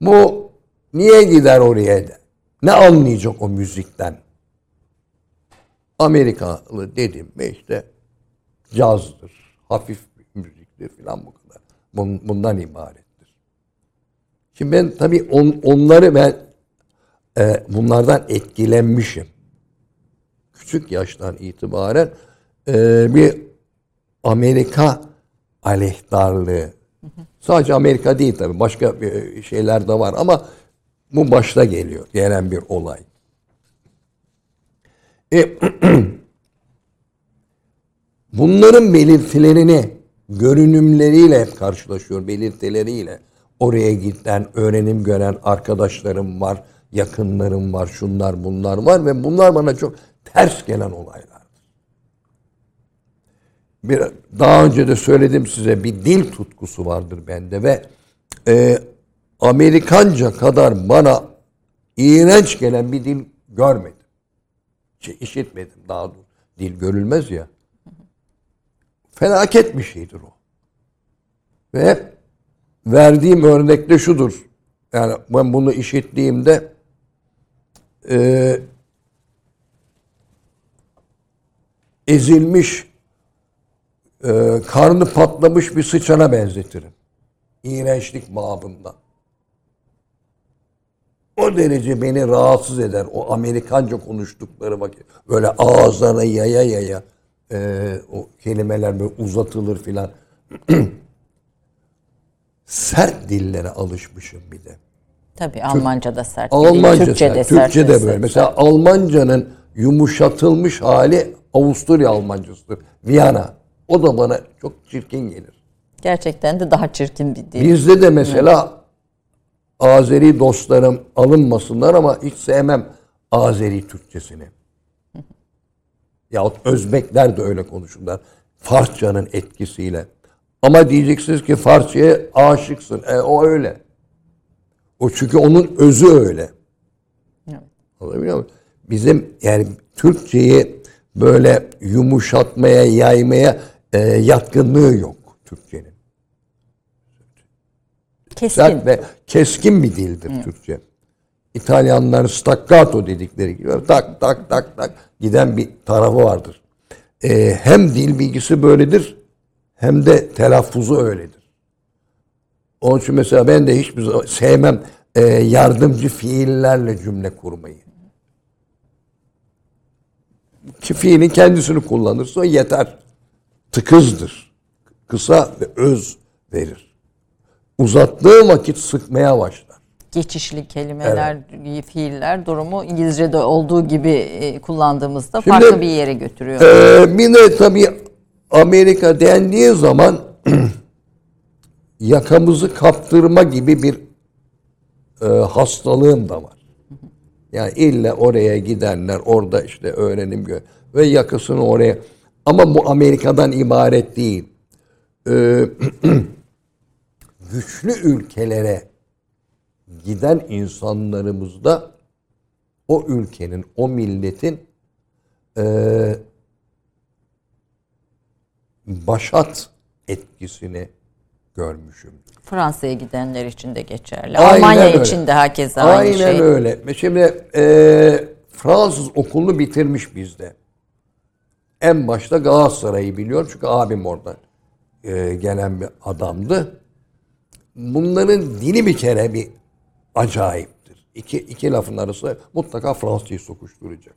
B: Bu niye gider oraya da? Ne anlayacak o müzikten? Amerikalı dedim mi işte cazdır, hafif müziktir filan bu kadar. Bun- Bundan ibarettir. Şimdi ben tabii on- onları ben e, bunlardan etkilenmişim. Küçük yaştan itibaren e, bir Amerika aleyhtarlığı. Sadece Amerika değil tabii. Başka şeyler de var ama bu başta geliyor. Gelen bir olay. E, bunların belirtilerini görünümleriyle hep karşılaşıyor, belirtileriyle. Oraya giden, öğrenim gören arkadaşlarım var, yakınlarım var, şunlar bunlar var ve bunlar bana çok ters gelen olaylardır. Bir, daha önce de söyledim size bir dil tutkusu vardır bende ve e, Amerikanca kadar bana iğrenç gelen bir dil görmedim. Şey, işitmedim daha doğrusu. Dil görülmez ya. Felaket bir şeydir o. Ve verdiğim örnekte şudur. Yani ben bunu işittiğimde e, ezilmiş, e, karnı patlamış bir sıçana benzetirim. İğrençlik babından. O derece beni rahatsız eder. O Amerikanca konuştukları vakit. Böyle ağızlarına yaya yaya e, o kelimeler böyle uzatılır filan. Sert dillere alışmışım bir de.
A: Tabii Almanca da sert.
B: Almanca
A: Türkçe de
B: sert,
A: sert.
B: Türkçe de böyle. Mesela Almancanın yumuşatılmış hali Avusturya Almancasıdır. Viyana. O da bana çok çirkin gelir.
A: Gerçekten de daha çirkin bir dil.
B: Bizde de mesela Azeri dostlarım alınmasınlar ama hiç sevmem Azeri Türkçesini. Yahut Özbekler de öyle konuşurlar. Farsçanın etkisiyle. Ama diyeceksiniz ki Farsçaya aşıksın. E, o öyle. O çünkü onun özü öyle.
A: Evet.
B: Anlatabiliyor muyum? Bizim yani Türkçeyi böyle yumuşatmaya, yaymaya e, yatkınlığı yok Türkçenin.
A: Keskin.
B: Sert ve keskin bir dildir Türkçe. İtalyanların staccato dedikleri gibi tak tak tak tak giden bir tarafı vardır. Ee, hem dil bilgisi böyledir hem de telaffuzu öyledir. Onun için mesela ben de hiçbir zaman sevmem e, yardımcı fiillerle cümle kurmayı. Ki fiilin kendisini kullanırsa yeter. Tıkızdır. Kısa ve öz verir. Uzattığı vakit sıkmaya başlar.
A: Geçişli kelimeler, fiiller durumu İngilizce'de olduğu gibi e, kullandığımızda
B: Şimdi-
A: farklı bir yere götürüyor.
B: Ee, bir de tabii Amerika dendiği zaman yakamızı kaptırma gibi bir e, hastalığım da var. Yani illa oraya gidenler orada işte öğrenim gör ve yakasını oraya ama bu Amerika'dan ibaret değil. Ee, güçlü ülkelere giden insanlarımızda o ülkenin, o milletin eee başat etkisini görmüşüm.
A: Fransa'ya gidenler için de geçerli.
B: Aynen
A: Almanya
B: öyle.
A: için de herkese aynı
B: Aynen
A: şey.
B: öyle. Şimdi eee, Fransız okulunu bitirmiş bizde. En başta Galatasaray'ı biliyorum çünkü abim oradan eee, gelen bir adamdı. Bunların dili bir kere bir acayiptir. İki, iki lafın arası mutlaka Fransızcayı sokuşturacak.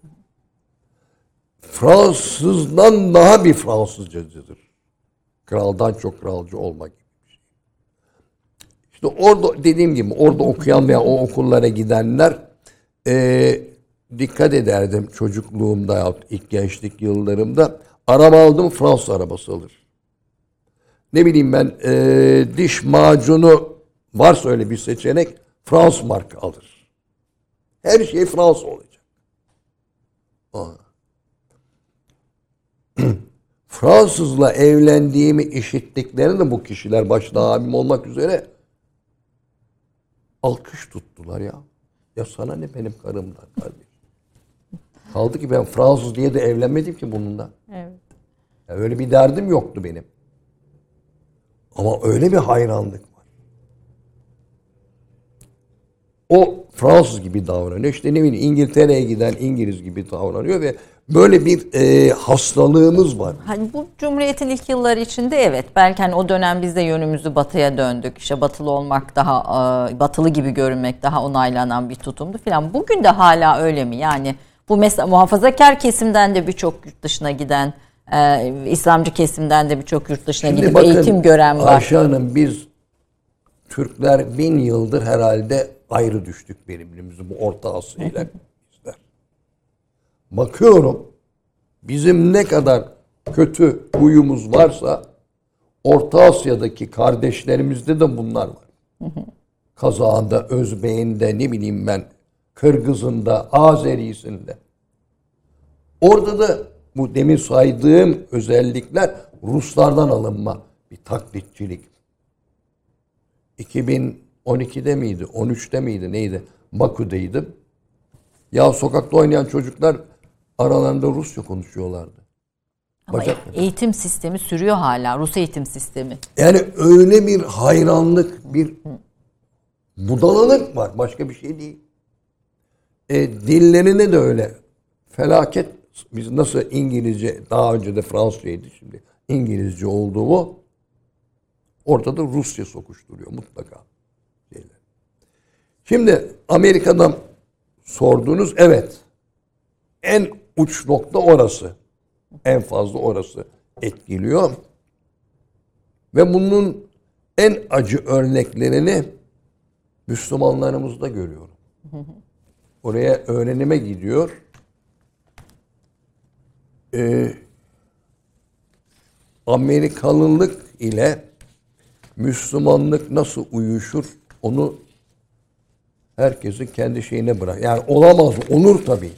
B: Fransızdan daha bir Fransızcacıdır. Kraldan çok kralcı olmak şey. İşte orada dediğim gibi orada okuyan veya o okullara gidenler eee, dikkat ederdim çocukluğumda ilk gençlik yıllarımda. Araba aldım Fransız arabası alır. Ne bileyim ben eee, diş macunu varsa öyle bir seçenek Fransız marka alır. Her şey Fransız olacak. Fransızla evlendiğimi işittiklerinde bu kişiler başta abim olmak üzere alkış tuttular ya. Ya sana ne benim karımdan kardeşim. Kaldı ki ben Fransız diye de evlenmedim ki bununla.
A: Evet.
B: Ya öyle bir derdim yoktu benim. Ama öyle bir hayranlık var. O Fransız gibi davranıyor. İşte ne bileyim İngiltere'ye giden İngiliz gibi davranıyor ve böyle bir e, hastalığımız var.
A: Hani bu Cumhuriyet'in ilk yılları içinde evet belki hani o dönem biz de yönümüzü batıya döndük. İşte batılı olmak daha e, batılı gibi görünmek daha onaylanan bir tutumdu filan. Bugün de hala öyle mi? Yani bu mesela muhafazakar kesimden de birçok yurt dışına giden e, İslamcı kesimden de birçok yurt dışına
B: Şimdi
A: gidip
B: bakın
A: eğitim gören var.
B: Ayşe Hanım biz Türkler bin yıldır herhalde ayrı düştük birbirimizi bu Orta Asya ile bizler. Bakıyorum bizim ne kadar kötü huyumuz varsa Orta Asya'daki kardeşlerimizde de bunlar var. Kazağında, Özbey'inde, ne bileyim ben, Kırgız'ında, Azeri'sinde. Orada da bu demin saydığım özellikler Ruslardan alınma bir taklitçilik. 2012'de miydi, 13'te miydi, neydi? Bakü'deydim. Ya sokakta oynayan çocuklar aralarında Rusça konuşuyorlardı.
A: Ama
B: Bacak-
A: eğitim sistemi sürüyor hala. Rus eğitim sistemi.
B: Yani öyle bir hayranlık, bir budalalık var. Başka bir şey değil. E, dillerine de öyle. Felaket. Biz nasıl İngilizce, daha önce de Fransızcaydı şimdi. İngilizce oldu bu. Orada da Rusça sokuşturuyor mutlaka. Şeyler. Şimdi Amerika'dan sordunuz. Evet. En uç nokta orası. En fazla orası etkiliyor. Ve bunun en acı örneklerini Müslümanlarımızda görüyorum. Oraya öğrenime gidiyor. Ee, Amerikalılık ile Müslümanlık nasıl uyuşur onu herkesin kendi şeyine bırak. Yani olamaz, olur tabii.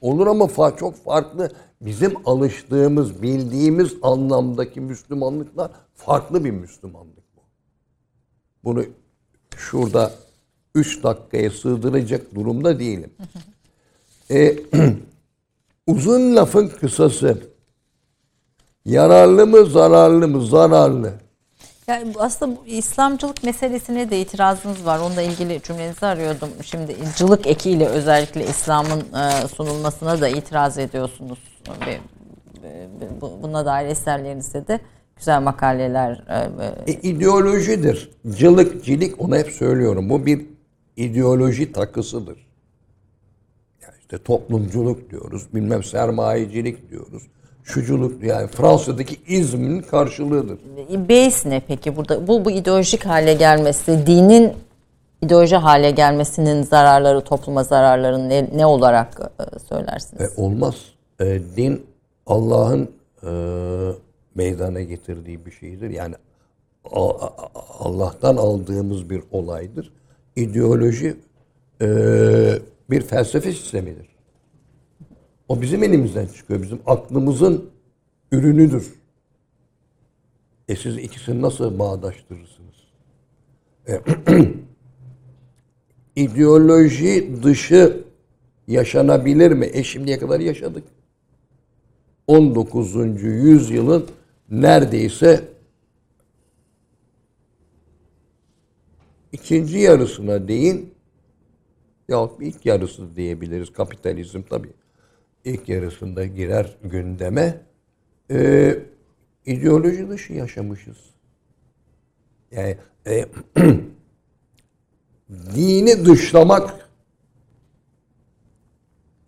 B: Olur ama fa- çok farklı. Bizim alıştığımız, bildiğimiz anlamdaki Müslümanlıklar farklı bir Müslümanlık bu. Bunu şurada üç dakikaya sığdıracak durumda değilim. E, uzun lafın kısası. Yararlı mı, zararlı mı? Zararlı.
A: Yani aslında bu İslamcılık meselesine de itirazınız var. Onunla ilgili cümlenizi arıyordum. Şimdi cılık ekiyle özellikle İslam'ın e, sunulmasına da itiraz ediyorsunuz. Bu- buna dair eserlerinizde de güzel makaleler. e, e,
B: E, ideolojidir. Cılık, cilik onu hep söylüyorum. Bu bir ideoloji takısıdır. İşte toplumculuk diyoruz, bilmem sermayecilik diyoruz. Şuculuk yani Fransa'daki izmin karşılığıdır.
A: Base ne peki burada? Bu, bu ideolojik hale gelmesi, dinin ideoloji hale gelmesinin zararları, topluma zararları ne, ne olarak e, söylersiniz?
B: E, olmaz. E, din Allah'ın e, meydana getirdiği bir şeydir. Yani A- A- Allah'tan aldığımız bir olaydır. İdeoloji e, bir felsefe sistemidir. O bizim elimizden çıkıyor. Bizim aklımızın ürünüdür. E siz ikisini nasıl bağdaştırırsınız? E, ideoloji dışı yaşanabilir mi? E şimdiye kadar yaşadık. 19. yüzyılın neredeyse ikinci yarısına değin ya ilk yarısı diyebiliriz kapitalizm tabii ilk yarısında girer gündeme Ee, ideoloji dışı yaşamışız. Yani e, dini dışlamak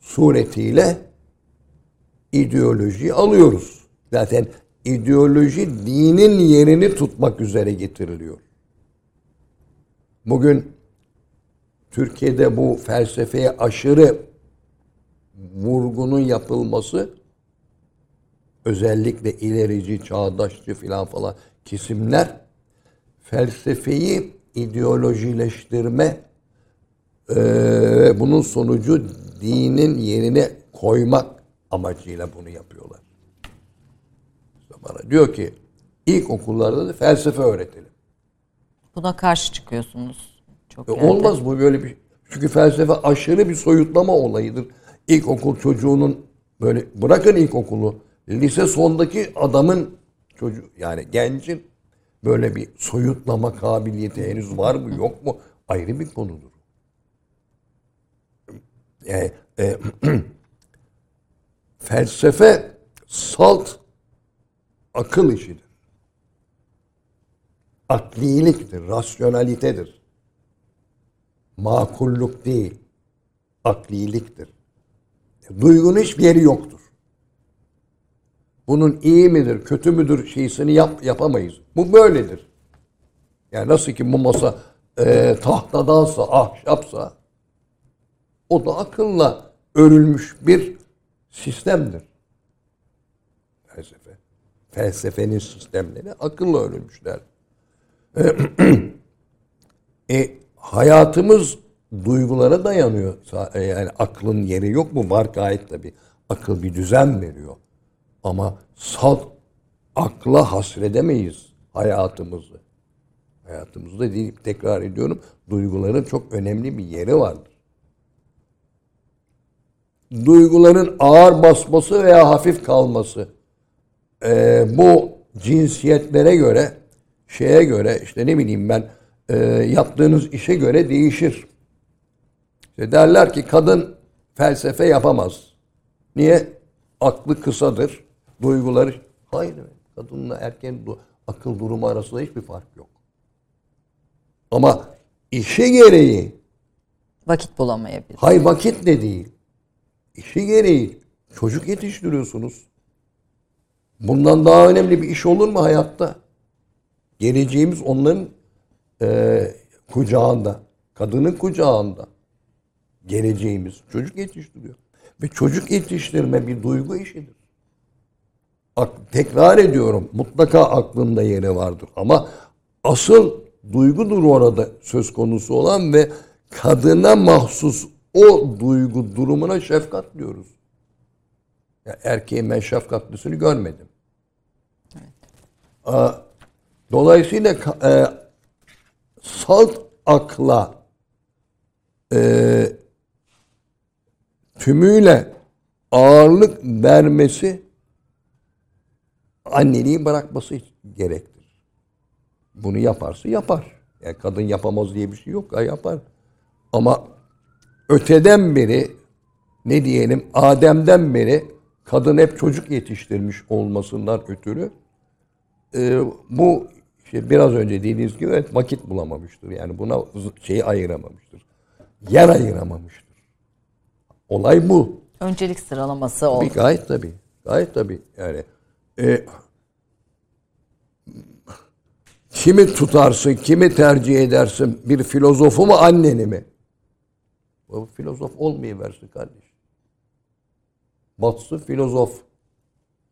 B: suretiyle ideolojiyi alıyoruz. Zaten ideoloji dinin yerini tutmak üzere getiriliyor. Bugün Türkiye'de bu felsefeye aşırı vurgunun yapılması özellikle ilerici, çağdaşçı filan falan kesimler felsefeyi ideolojileştirme eee, ve bunun sonucu dinin yerine koymak amacıyla bunu yapıyorlar. bana. Diyor ki ilkokullarda da felsefe öğretelim.
A: Buna karşı çıkıyorsunuz. Çok
B: E, olmaz bu böyle bir çünkü felsefe aşırı bir soyutlama olayıdır. İlkokul çocuğunun böyle bırakın ilkokulu lise sondaki adamın çocuğu yani gencin böyle bir soyutlama kabiliyeti henüz var mı yok mu ayrı bir konudur. Yani, e, felsefe salt akıl işidir. Akliliktir, rasyonalitedir. Makulluk değil, akliliktir. Duygunun hiçbir yeri yoktur. Bunun iyi midir, kötü müdür şeysini yap, yapamayız. Bu böyledir. Yani nasıl ki bu masa e, tahtadansa, ahşapsa o da akılla örülmüş bir sistemdir. Felsefe. Felsefenin sistemleri akılla örülmüşler. E, hayatımız duygulara dayanıyor. E, Yani aklın yeri yok mu? Var gayet tabii. Akıl bir düzen veriyor. Ama salt akla hasredemeyiz hayatımızı. Hayatımızda değil, tekrar ediyorum, duyguların çok önemli bir yeri vardır. Duyguların ağır basması veya hafif kalması e, bu cinsiyetlere göre şeye göre işte ne bileyim ben e, yaptığınız işe göre değişir. İşte derler ki kadın felsefe yapamaz. Niye? Aklı kısadır. Duyguları... Hayır. Kadınla erkeğin du- akıl durumu arasında hiçbir fark yok. Ama işi gereği
A: Vakit bulamayabilir.
B: Hay vakit de değil. İşi gereği çocuk yetiştiriyorsunuz. Bundan daha önemli bir iş olur mu hayatta? Geleceğimiz onların e, kucağında. Kadının kucağında. Geleceğimiz çocuk yetiştiriyor. Ve çocuk yetiştirme bir duygu işidir. Ak- tekrar ediyorum mutlaka aklında yeri vardır ama asıl duygudur orada söz konusu olan ve kadına mahsus o duygu durumuna şefkat diyoruz. Ya erkeğin ben şefkatlısını görmedim. Aa, Dolayısıyla e, salt akla e, tümüyle ağırlık vermesi anneliği bırakması gerektir. Bunu yaparsa yapar. Yani kadın yapamaz diye bir şey yok. Ha, yapar. Ama öteden beri ne diyelim Adem'den beri kadın hep çocuk yetiştirmiş olmasından ötürü e, bu işte biraz önce dediğiniz gibi evet, vakit bulamamıştır. Yani buna şeyi ayıramamıştır. Yer ayıramamıştır. Olay bu.
A: Öncelik sıralaması oldu.
B: Tabii gayet tabii. Gayet tabii. Yani e, kimi tutarsın, kimi tercih edersin? Bir filozofu mu, anneni mi? O filozof olmayıversin kardeş. Batsı filozof.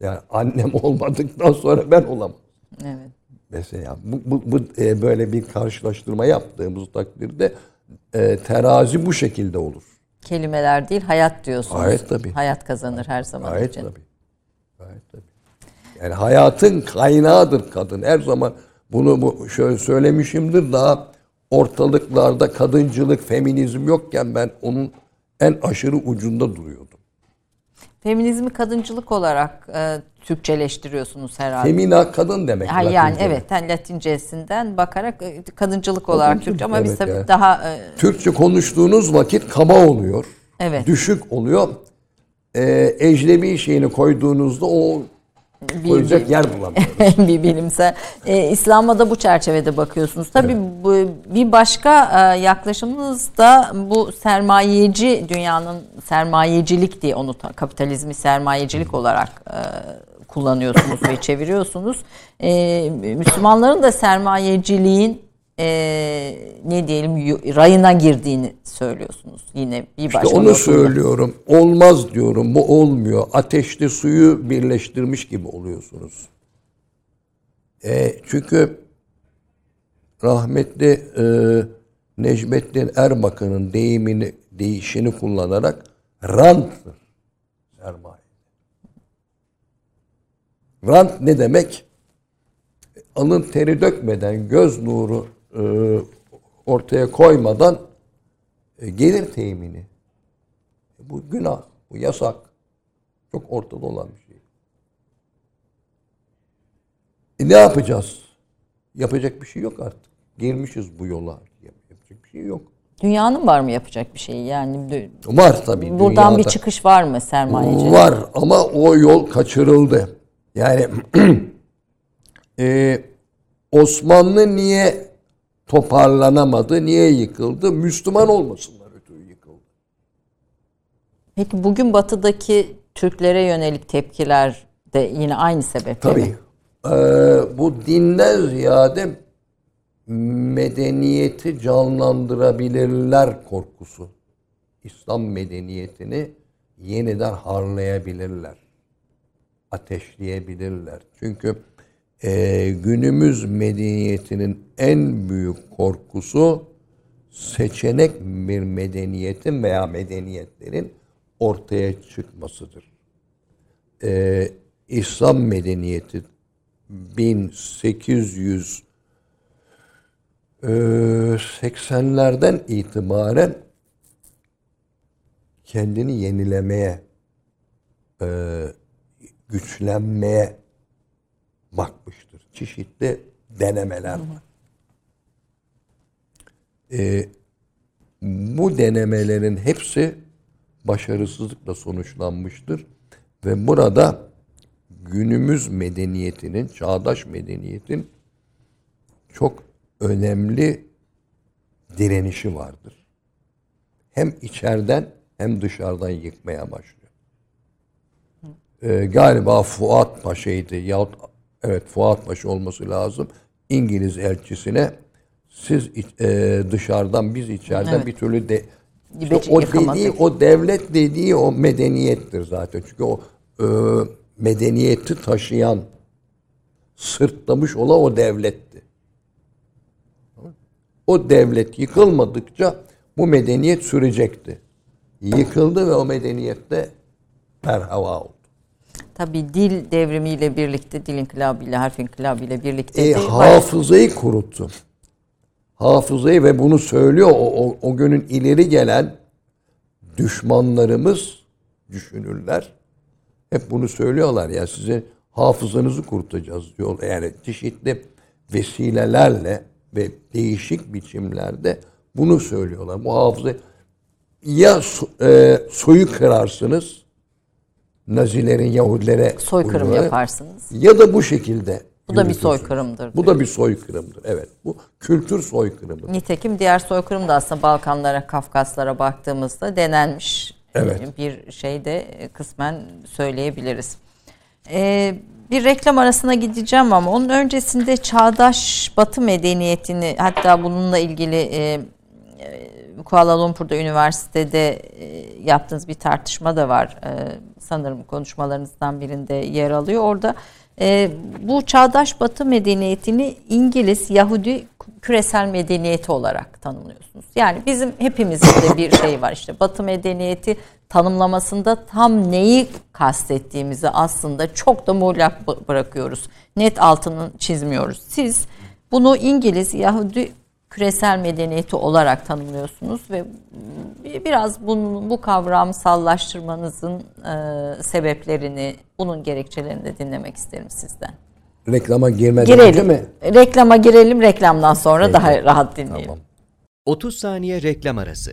B: Yani annem olmadıktan sonra ben olamam.
A: Evet.
B: Mesela bu, bu, bu e, böyle bir karşılaştırma yaptığımız takdirde e, terazi bu şekilde olur.
A: Kelimeler değil hayat diyorsunuz.
B: Gayet tabii.
A: Hayat kazanır her zaman
B: Gayet
A: için.
B: tabii. Gayet tabii. Yani hayatın kaynağıdır kadın. Her zaman bunu bu şöyle söylemişimdir daha ortalıklarda kadıncılık, feminizm yokken ben onun en aşırı ucunda duruyordum.
A: Feminizmi kadıncılık olarak e, Türkçeleştiriyorsunuz herhalde.
B: Femina kadın demek.
A: Ha, yani evet yani Latincesinden bakarak e, kadıncılık olarak
B: Kadıncılık,
A: Türkçe ama biz
B: evet
A: tabii
B: yani.
A: daha e,
B: Türkçe konuştuğunuz vakit kaba oluyor.
A: Evet.
B: Düşük oluyor. Ee, ecnebi şeyini koyduğunuzda o
A: bir,
B: koyacak
A: bir,
B: yer bulamıyoruz.
A: bir bilimsel. E, İslam'a da bu çerçevede bakıyorsunuz. Tabii bu, bir başka e, yaklaşımınız da bu sermayeci dünyanın sermayecilik diye onu ta- kapitalizmi sermayecilik olarak e, kullanıyorsunuz ve çeviriyorsunuz. E, Müslümanların da sermayeciliğin e, ne diyelim rayına girdiğini söylüyorsunuz. Yine bir
B: İşte
A: başka
B: onu
A: noktada.
B: söylüyorum. Olmaz diyorum. Bu olmuyor. Ateşli suyu birleştirmiş gibi oluyorsunuz. E, çünkü rahmetli e, Necmettin Erbakan'ın deyimini, deyişini kullanarak ranttır sermaye. Rant ne demek? Alın teri dökmeden, göz nuru ortaya koymadan e, gelir temini. E, Bu günah, bu yasak. Çok ortada olan bir şey. E ne yapacağız? Yapacak bir şey yok artık. Girmişiz bu yola. Yapacak bir şey yok.
A: Dünyanın var mı yapacak bir şeyi? Yani
B: Var tabii.
A: buradan bir
B: dünyada.
A: çıkış var mı sermayeci?
B: Var ama o yol kaçırıldı. Yani e, Osmanlı niye toparlanamadı, niye yıkıldı? Müslüman olmasınlar ötürü yıkıldı.
A: Peki bugün batıdaki Türklere yönelik tepkiler de yine aynı sebeple
B: Tabii.
A: mi?
B: Ee, bu dinden ziyade medeniyeti canlandırabilirler korkusu. İslam medeniyetini yeniden harlayabilirler. Ateşleyebilirler. Çünkü e, günümüz medeniyetinin en büyük korkusu seçenek bir medeniyetin veya medeniyetlerin ortaya çıkmasıdır. Ee, İslam medeniyeti 1800 e, 80'lerden itibaren kendini yenilemeye, e, güçlenmeye bakmıştır. Çeşitli denemeler var. E, bu denemelerin hepsi başarısızlıkla sonuçlanmıştır ve burada günümüz medeniyetinin, çağdaş medeniyetin çok önemli direnişi vardır. Hem içeriden hem dışarıdan yıkmaya başlıyor. Ee, galiba Fuat Paşa'ydı yahut evet Fuat Paşa olması lazım. İngiliz elçisine siz e, dışarıdan biz içeriden
A: Evet.
B: bir türlü de işte o
A: yıkamadık.
B: dediği o devlet dediği o medeniyettir zaten. Çünkü o e, medeniyeti taşıyan sırtlamış olan o devletti. O devlet yıkılmadıkça bu medeniyet sürecekti. Yıkıldı ve o medeniyette perhava oldu.
A: Tabii dil devrimiyle birlikte, dil inkılabıyla, harf inkılabıyla birlikte
B: E, hafızayı kuruttu. Hafızayı ve bunu söylüyor o, o, o günün ileri gelen düşmanlarımız, düşünürler. Hep bunu söylüyorlar ya size hafızanızı kurutacağız diyor. Yani çeşitli vesilelerle ve değişik biçimlerde bunu söylüyorlar. Bu hafıza ya so- e, soyu kırarsınız Nazilerin Yahudilere
A: soykırım
B: uyguları,
A: yaparsınız.
B: ya da bu şekilde
A: Bu da bir soykırımdır.
B: Bu da bir soykırımdır. Evet. Bu kültür soykırımıdır.
A: Nitekim diğer soykırım da aslında Balkanlara, Kafkaslara baktığımızda denenmiş
B: Evet.
A: bir şey de kısmen söyleyebiliriz. Ee, bir reklam arasına gideceğim ama onun öncesinde çağdaş Batı medeniyetini hatta bununla ilgili e, e, Kuala Lumpur'da üniversitede e, yaptığınız bir tartışma da var. E, sanırım konuşmalarınızdan birinde yer alıyor. Orada e, bu çağdaş Batı medeniyetini İngiliz Yahudi küresel medeniyeti olarak tanımlıyorsunuz. Yani bizim hepimizin de bir şey var işte Batı medeniyeti tanımlamasında tam neyi kastettiğimizi aslında çok da muğlak bı- bırakıyoruz. Net altını çizmiyoruz. Siz bunu İngiliz Yahudi küresel medeniyeti olarak tanımlıyorsunuz ve bir- biraz bunun bu kavramsallaştırmanızın e, sebeplerini, bunun gerekçelerini de dinlemek isterim sizden.
B: Reklama girmeden önce
A: Girelim.
B: mi?
A: Reklama girelim. Reklamdan sonra daha rahat dinleyelim.
B: Tamam.
C: 30 saniye reklam arası.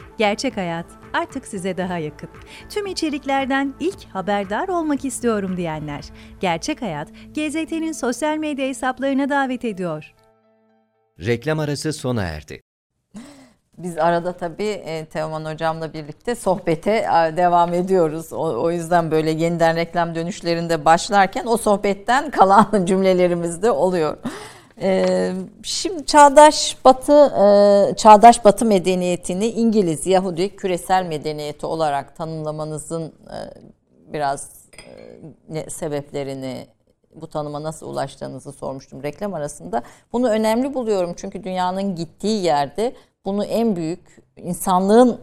D: Gerçek Hayat artık size daha yakın. Tüm içeriklerden ilk haberdar olmak istiyorum diyenler. Gerçek Hayat, GZT'nin sosyal medya hesaplarına davet ediyor.
C: Reklam arası sona erdi.
A: Biz arada tabii e, Teoman Hocam'la birlikte sohbete e, devam ediyoruz. O, o yüzden böyle yeniden reklam dönüşlerinde başlarken o sohbetten kalan cümlelerimiz de oluyor. Ee, şimdi çağdaş Batı e, çağdaş Batı medeniyetini İngiliz Yahudi küresel medeniyeti olarak tanımlamanızın e, biraz e, ne, sebeplerini bu tanıma nasıl ulaştığınızı sormuştum reklam arasında. Bunu önemli buluyorum çünkü dünyanın gittiği yerde bunu en büyük insanlığın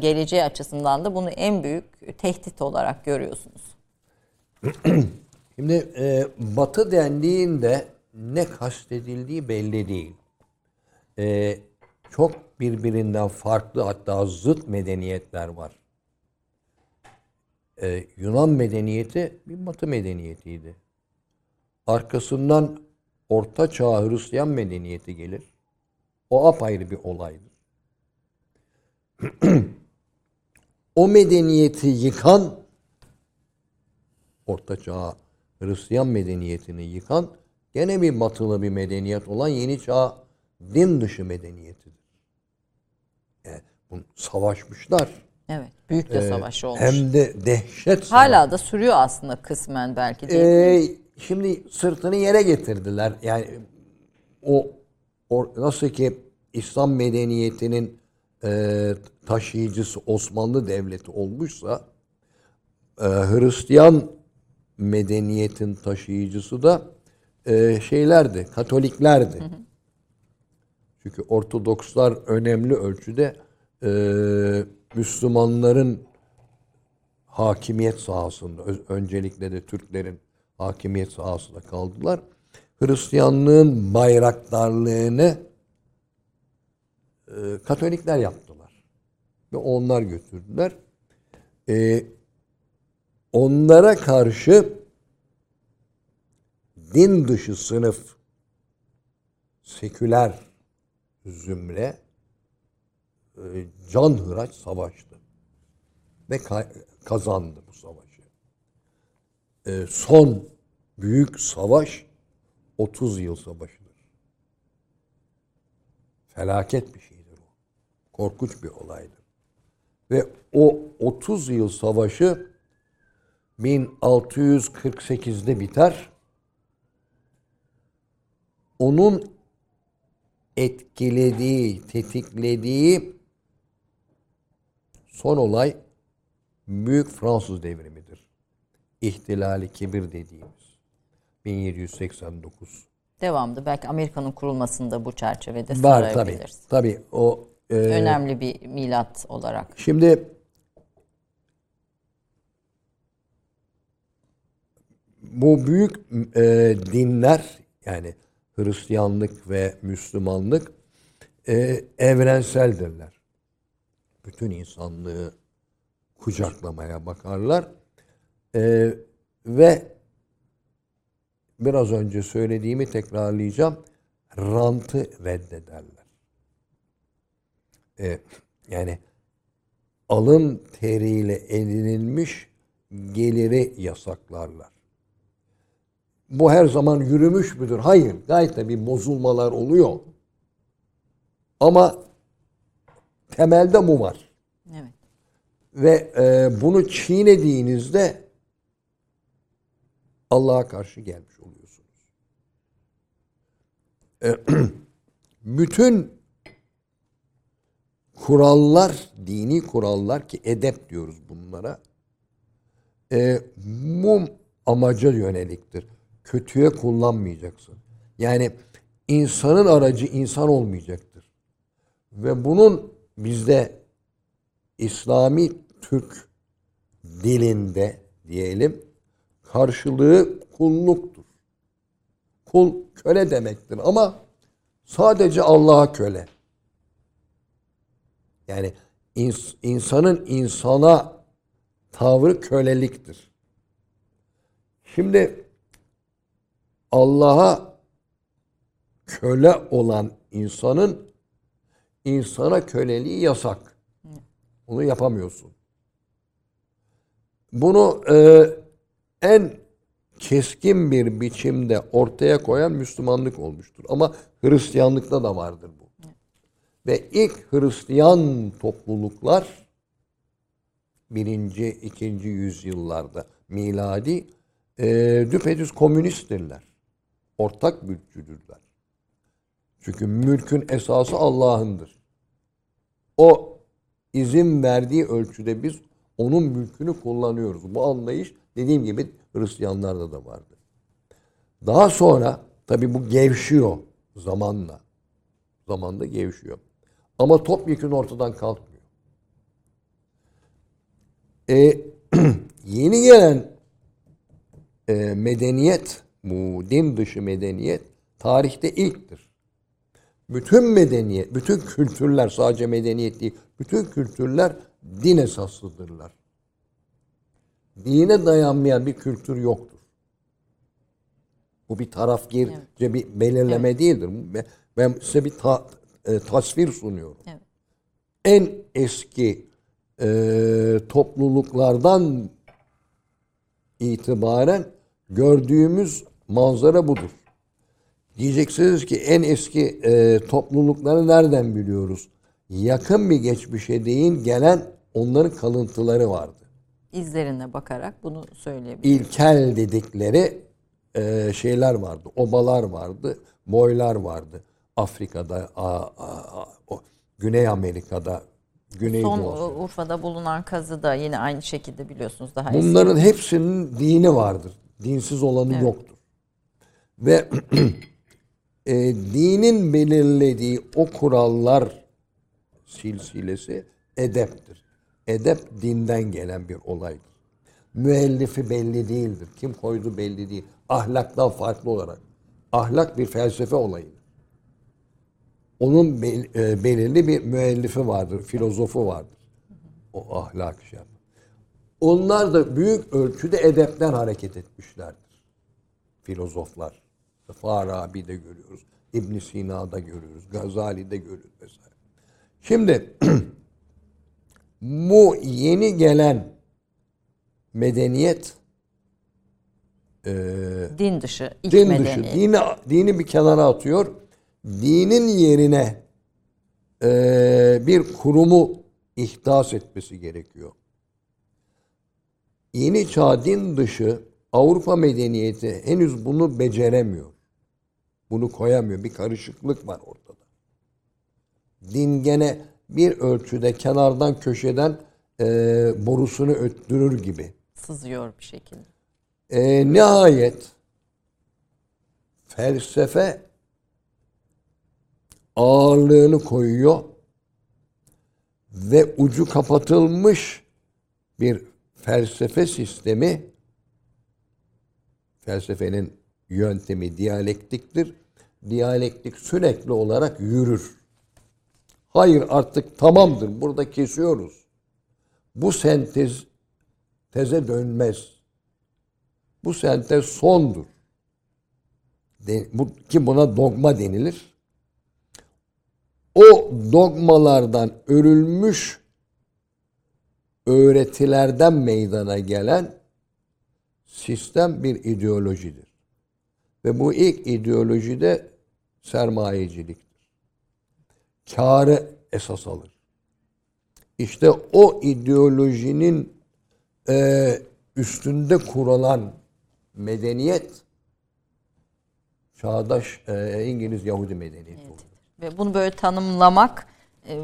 A: geleceği açısından da bunu en büyük tehdit olarak görüyorsunuz.
B: Şimdi e, Batı dendiğinde ne kastedildiği belli değil. E, çok birbirinden farklı hatta zıt medeniyetler var. E, Yunan medeniyeti bir Batı medeniyetiydi. Arkasından Orta Çağ Hristiyan medeniyeti gelir. O apayrı bir olaydır. o medeniyeti yıkan Orta Çağ Hristiyan medeniyetini yıkan gene bir batılı bir medeniyet olan Yeni Çağ din dışı medeniyetidir. Yani bunu savaşmışlar.
A: Evet, büyük de savaşı olmuş.
B: Hem de dehşet savaş.
A: Hala da sürüyor aslında kısmen belki değil mi?
B: Ee, şimdi sırtını yere getirdiler. Yani o, o nasıl ki İslam medeniyetinin e, taşıyıcısı Osmanlı Devleti olmuşsa e, Hristiyan medeniyetin taşıyıcısı da e, şeylerdi, Katoliklerdi. Çünkü Ortodokslar önemli ölçüde e, Müslümanların hakimiyet sahasında, öncelikle de Türklerin hakimiyet sahasında kaldılar. Hristiyanlığın bayraktarlığını e, Katolikler yaptılar. Ve onlar götürdüler. E, onlara karşı din dışı sınıf, seküler zümre e, canhıraç savaştı. Ve ka- kazandı bu savaşı. E, son büyük savaş 30 yıl savaşıdır. Felaket bir şeydir o. Korkunç bir olaydır. Ve o 30 yıl savaşı 1648'de biter. Onun etkilediği, tetiklediği son olay Büyük Fransız devrimidir. İhtilali kibir dediğimiz. 1789.
A: Devamlı belki Amerika'nın kurulmasında bu çerçevede
B: Var tabii.
A: sırayabiliriz.
B: Tabii o e,
A: Önemli bir milat olarak.
B: Şimdi bu büyük e, dinler yani Hristiyanlık ve Müslümanlık e, evrenseldirler. Bütün insanlığı kucaklamaya bakarlar. E, ve biraz önce söylediğimi tekrarlayacağım. Rantı reddederler. E, yani alın teriyle edinilmiş geliri yasaklarlar. Bu her zaman yürümüş müdür? Hayır. Gayet de bir bozulmalar oluyor. Ama temelde bu var.
A: Evet.
B: Ve e, bunu çiğnediğinizde Allah'a karşı gelmiş oluyorsunuz. E, bütün kurallar, dini kurallar ki edep diyoruz bunlara, e, bu amaca yöneliktir. Kötüye kullanmayacaksın. Yani insanın aracı insan olmayacaktır. Ve bunun bizde İslami Türk dilinde diyelim karşılığı kulluktur. Kul köle demektir ama sadece Allah'a köle. Yani ins- insanın insana tavrı köleliktir. Şimdi Allah'a köle olan insanın insana köleliği yasak. Onu yapamıyorsun. Bunu e, en keskin bir biçimde ortaya koyan Müslümanlık olmuştur. Ama Hristiyanlıkta da vardır bu. Ve ilk Hristiyan topluluklar birinci, ikinci yüzyıllarda miladi e, düpedüz komünisttirler. Ortak mülkçüdürler. Çünkü mülkün esası Allah'ındır. O izin verdiği ölçüde biz onun mülkünü kullanıyoruz. Bu anlayış dediğim gibi Hristiyanlarda da vardı. Daha sonra tabi bu gevşiyor zamanla. Zamanla gevşiyor. Ama topyekun ortadan kalkmıyor. E, yeni gelen e, medeniyet, bu din dışı medeniyet tarihte ilktir. Bütün medeniyet, bütün kültürler sadece medeniyet değil, bütün kültürler din esaslıdırlar. Dine dayanmayan bir kültür yoktur. Bu bir tarafgirce bir belirleme değildir. Ben- Ben size bir ta- e, tasvir sunuyorum.
A: Evet.
B: En eski e, topluluklardan itibaren gördüğümüz manzara budur. Diyeceksiniz ki en eski e, toplulukları nereden biliyoruz? Yakın bir geçmişe değin gelen onların kalıntıları vardı.
A: İzlerine bakarak bunu söyleyebilirim.
B: İlkel dedikleri e, şeyler vardı. Obalar vardı, boylar vardı. Afrika'da, a, a- a- Güney Amerika'da, Güney
A: Son. Urfa'da bulunan kazı da yine aynı şekilde biliyorsunuz daha eski.
B: Bunların hepsinin dini vardır. Dinsiz olanı yoktur. Ve e, dinin belirlediği o kurallar silsilesi edeptir. Edep dinden gelen bir olaydır. Müellifi belli değildir. Kim koydu belli değil. Ahlaktan farklı olarak. Ahlak bir felsefe olayıdır. Onun bel- e, belirli bir müellifi vardır, filozofu vardır. O ahlak şey yapar. Onlar da büyük ölçüde edepten hareket etmişlerdir. Filozoflar. Farabi'de görüyoruz. İbn Sina'da görüyoruz. Gazali'de görüyoruz vesaire. Şimdi bu yeni gelen medeniyet
A: din dışı, ilk
B: din
A: medeniyet.
B: dışı, dini, dini bir kenara atıyor. Dinin yerine eee, bir kurumu ihdas etmesi gerekiyor. Yeni çağ din dışı Avrupa medeniyeti henüz bunu beceremiyor. Bunu koyamıyor. Bir karışıklık var ortada. Din gene bir ölçüde kenardan köşeden eee, borusunu öttürür gibi.
A: Sızıyor bir şekilde.
B: E, nihayet felsefe ağırlığını koyuyor ve ucu kapatılmış bir felsefe sistemi felsefenin yöntemi diyalektiktir. Diyalektik sürekli olarak yürür. Hayır artık tamamdır. Burada kesiyoruz. Bu sentez teze dönmez. Bu sentez sondur. De- bu, ki buna dogma denilir. O dogmalardan örülmüş öğretilerden meydana gelen sistem bir ideolojidir. Ve bu ilk ideoloji de sermayeciliktir. Kârı esas alır. İşte o ideolojinin e, üstünde kurulan medeniyet çağdaş e, İngiliz Yahudi medeniyeti olur.
A: Ve bunu böyle tanımlamak, e,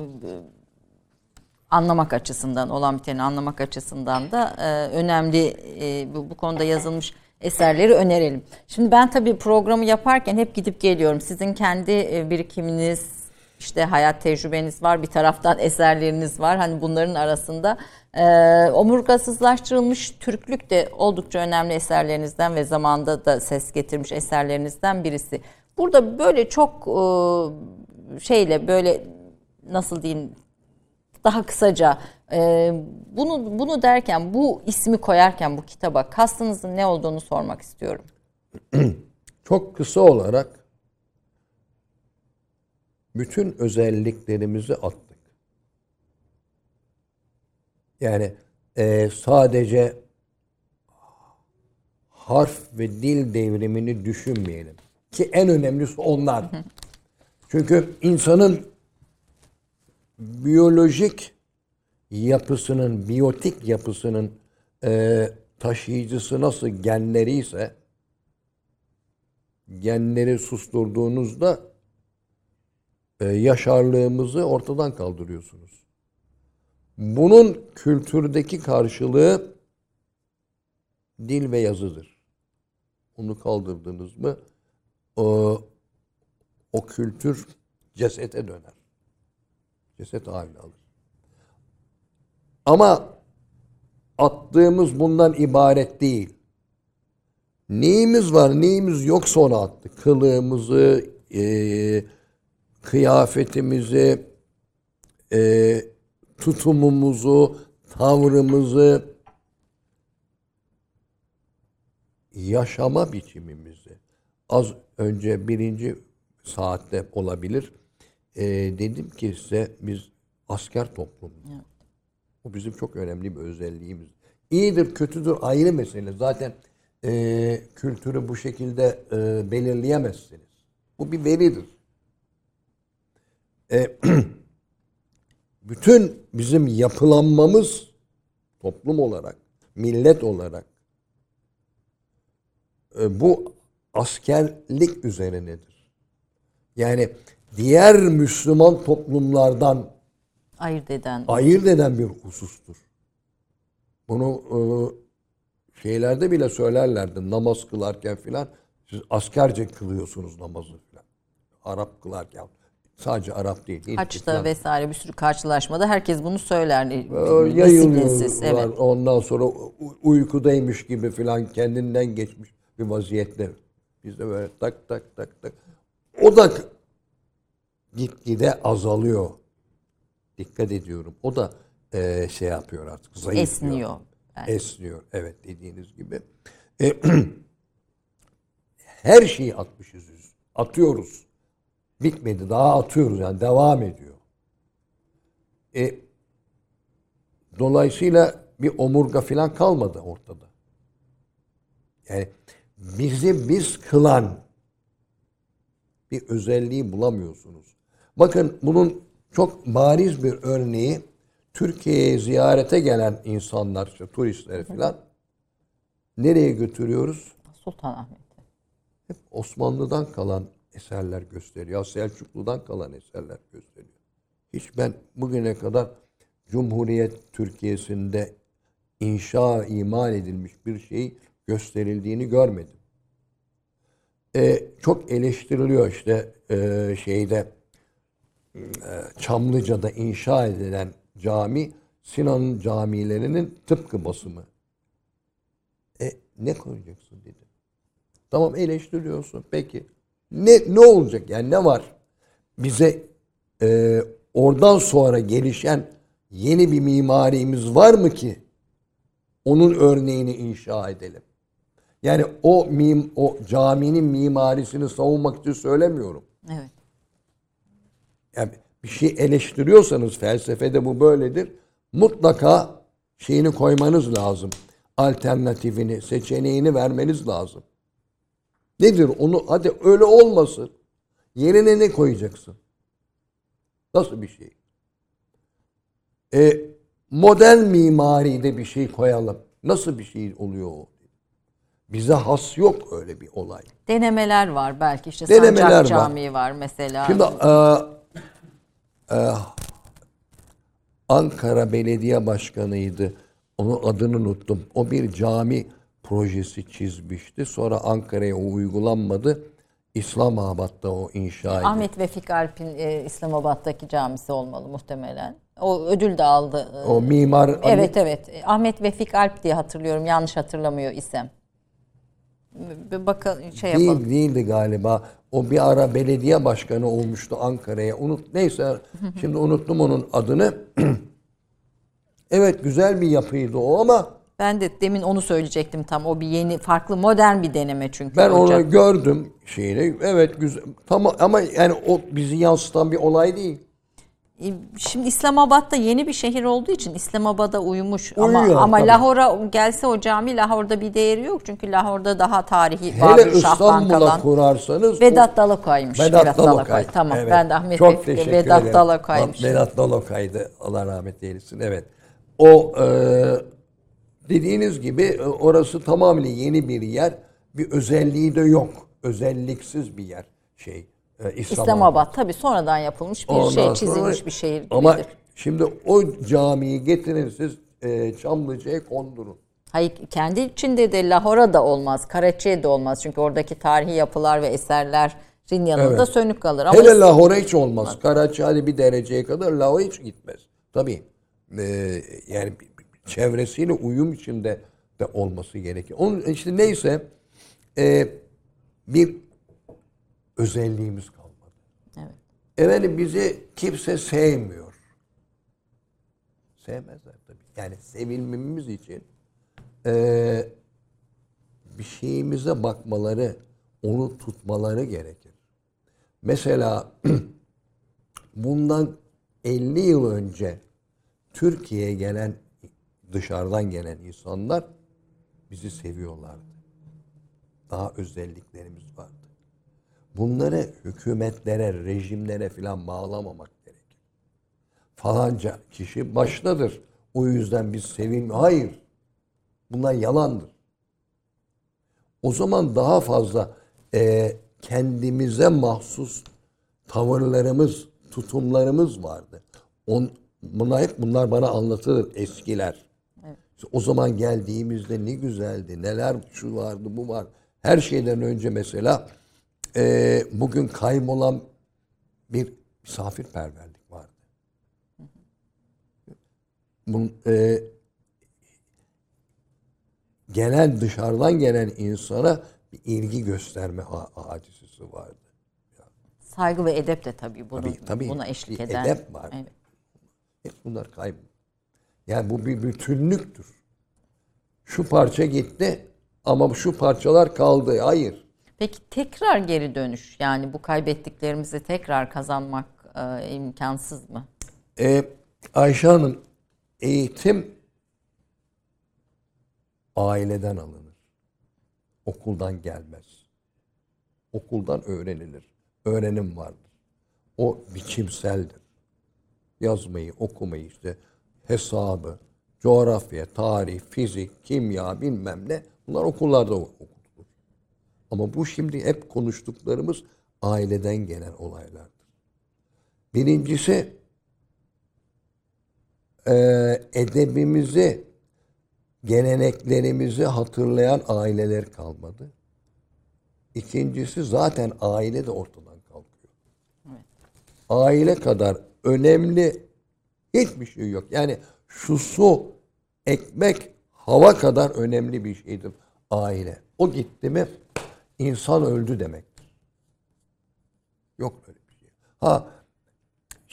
A: anlamak açısından, olan biteni anlamak açısından da e, önemli e, bu, bu konuda yazılmış eserleri önerelim. Şimdi ben tabii programı yaparken hep gidip geliyorum. Sizin kendi e, birikiminiz, işte hayat tecrübeniz var, bir taraftan eserleriniz var. Hani bunların arasında e, omurgasızlaştırılmış Türklük de oldukça önemli eserlerinizden ve zamanda da ses getirmiş eserlerinizden birisi. Burada böyle çok e, şeyle böyle nasıl diyeyim daha kısaca e, bunu bunu derken bu ismi koyarken bu kitaba kastınızın ne olduğunu sormak istiyorum.
B: Çok kısa olarak bütün özelliklerimizi attık. Yani e, sadece harf ve dil devrimini düşünmeyelim. Ki en önemlisi onlar. Çünkü insanın biyolojik yapısının, biyotik yapısının e, taşıyıcısı nasıl genleri ise genleri susturduğunuzda e, yaşarlığımızı ortadan kaldırıyorsunuz. Bunun kültürdeki karşılığı dil ve yazıdır. Onu kaldırdınız mı o, o kültür cesete döner. Ceset haline alır. Ama attığımız bundan ibaret değil. Neyimiz var, neyimiz yoksa onu attık. Kılığımızı, e, kıyafetimizi, e, tutumumuzu, tavrımızı, yaşama biçimimizi. Az önce birinci saatte olabilir. E, dedim ki size biz asker toplumu. Bu bizim çok önemli bir özelliğimiz. İyidir, kötüdür ayrı mesele. Zaten e, kültürü bu şekilde e, belirleyemezsiniz. Bu bir veridir. E, bütün bizim yapılanmamız toplum olarak, millet olarak e, bu askerlik üzerinedir. Yani diğer Müslüman toplumlardan
A: Ayırt eden.
B: ayırt eden bir husustur. Bunu e, şeylerde bile söylerlerdi namaz kılarken filan siz askerce kılıyorsunuz namazı filan. Arap kılarken sadece Arap değil. değil
A: Haçta
B: filan.
A: vesaire bir sürü karşılaşmada herkes bunu söyler.
B: Ee, yayılıyorlar.
A: Evet.
B: Ondan sonra uykudaymış gibi filan kendinden geçmiş bir vaziyette. Biz de böyle tak tak tak tak. O da gitgide azalıyor. Dikkat ediyorum. O da e, şey yapıyor artık. Zayıflıyor.
A: Esniyor.
B: Esniyor. Evet dediğiniz gibi. E, her şeyi atmışız. Atıyoruz. Bitmedi. Daha atıyoruz. Yani devam ediyor. E, dolayısıyla bir omurga falan kalmadı ortada. Yani bizi biz kılan bir özelliği bulamıyorsunuz. Bakın bunun çok bariz bir örneği Türkiye'ye ziyarete gelen insanlar, işte turistleri falan nereye götürüyoruz?
A: Sultanahmet'te.
B: Hep Osmanlı'dan kalan eserler gösteriyor. Selçuklu'dan kalan eserler gösteriyor. Hiç ben bugüne kadar Cumhuriyet Türkiye'sinde inşa, imal edilmiş bir şey gösterildiğini görmedim. Ee, çok eleştiriliyor işte e, şeyde Çamlıca'da inşa edilen cami Sinan'ın camilerinin tıpkı basımı. E ne koyacaksın dedi. Tamam eleştiriyorsun. Peki. Ne ne olacak? Yani ne var? Bize e, oradan sonra gelişen yeni bir mimarimiz var mı ki onun örneğini inşa edelim? Yani o mim, o caminin mimarisini savunmak için söylemiyorum.
A: Evet.
B: Yani bir şey eleştiriyorsanız felsefede bu böyledir. Mutlaka şeyini koymanız lazım. Alternatifini, seçeneğini vermeniz lazım. Nedir onu? Hadi öyle olmasın. Yerine ne koyacaksın? Nasıl bir şey? E, modern mimaride bir şey koyalım. Nasıl bir şey oluyor o? Bize has yok öyle bir olay.
A: Denemeler var belki işte
B: Denemeler
A: Sancak
B: var.
A: Camii var mesela.
B: Şimdi e, e, Ankara Belediye Başkanı'ydı. Onun adını unuttum. O bir cami projesi çizmişti. Sonra Ankara'ya o uygulanmadı. İslamabad'da o inşa edildi.
A: Ahmet Vefik Alp'in e, İslamabad'daki camisi olmalı muhtemelen. O ödül de aldı.
B: O mimar
A: Evet evet. Ahmet Vefik Alp diye hatırlıyorum. Yanlış hatırlamıyor isem. Bakalım şey yapalım.
B: Değil, değildi galiba. O bir ara belediye başkanı olmuştu Ankara'ya. Unut neyse şimdi unuttum onun adını. evet güzel bir yapıydı o ama
A: Ben de demin onu söyleyecektim tam. O bir yeni farklı modern bir deneme çünkü.
B: ben
A: hocam.
B: onu gördüm şeyini. Evet güzel. Tamam ama yani o bizi yansıtan bir olay değil.
A: E, Şimdi İslamabad'da yeni bir şehir olduğu için İslamabad'a uymuş ama
B: Uyuyor,
A: ama
B: tabii.
A: Lahor'a gelse o cami Lahor'da bir değeri yok çünkü Lahor'da daha tarihi
B: Hele İstanbul'a kurarsanız
A: Vedat Dalakay'mış.
B: Vedat Dalakay.
A: Tamam
B: Evet.
A: ben de Ahmet
B: Çok teşekkür
A: Vedat
B: ederim. Vedat Dalakay'dı. Allah rahmet eylesin. Evet. O e, dediğiniz gibi e, orası tamamıyla yeni bir yer. Bir özelliği de yok. Özelliksiz bir yer. Şey e, İslamabad.
A: İslamabad tabii sonradan yapılmış bir
B: Ondan
A: şey,
B: sonra-
A: çizilmiş bir şehir gibidir.
B: Ama şimdi o camiyi getirin siz e, Çamlıca'ya kondurun.
A: Hayır kendi içinde de Lahora da olmaz, Karaçi'ye de olmaz. Çünkü oradaki tarihi yapılar ve eserlerin yanında
B: Evet.
A: sönük kalır. Ama
B: Hele Lahore hiç olmaz. Karaçi hadi bir dereceye kadar Lahore hiç gitmez. Tabii. e, yani çevresiyle uyum içinde de olması gerekir. Onun işte neyse e, bir özelliğimiz kalmadı.
A: Evet.
B: Efendim bizi kimse sevmiyor. Sevmezler tabii. Yani sevilmemiz için eee, bir şeyimize bakmaları, onu tutmaları gerekir. Mesela bundan 50 yıl önce Türkiye'ye gelen dışarıdan gelen insanlar bizi seviyorlardı. Daha özelliklerimiz vardı. Bunları hükümetlere, rejimlere filan bağlamamak gerekir. Falanca kişi baştadır. O yüzden biz sevim. Hayır. Bunlar yalandır. O zaman daha fazla e, kendimize mahsus tavırlarımız, tutumlarımız vardı. On, buna hep bunlar bana anlatılır eskiler. İşte o zaman geldiğimizde ne güzeldi, neler şu vardı, bu var. Her şeyden önce mesela e, bugün kaybolan bir misafirperverlik vardı. Bunun, e, gelen dışarıdan gelen insana bir ilgi gösterme ha- hadisesi vardı.
A: saygı ve edep de tabii, bunun,
B: Tabii, tabii.
A: buna eşlik eden.
B: edep var.
A: Evet.
B: Hep bunlar kayboldu. Yani bu bir bütünlüktür. Şu parça gitti ama şu parçalar kaldı. Hayır.
A: Peki tekrar geri dönüş yani bu kaybettiklerimizi tekrar kazanmak e, imkansız mı?
B: Ee, Ayşe Hanım eğitim aileden alınır. Okuldan gelmez. Okuldan öğrenilir. Öğrenim vardır. O biçimseldir. Yazmayı, okumayı işte hesabı, coğrafya, tarih, fizik, kimya bilmem ne bunlar okullarda okutulur. Ama bu şimdi hep konuştuklarımız aileden gelen olaylardır. Birincisi e, edebimizi, geleneklerimizi hatırlayan aileler kalmadı. İkincisi zaten aile de ortadan kalkıyor. Aile kadar önemli hiçbir şey yok. Yani şu su, ekmek, hava kadar önemli bir şeydir aile. O gitti mi insan öldü demektir. Yok öyle bir şey. Ha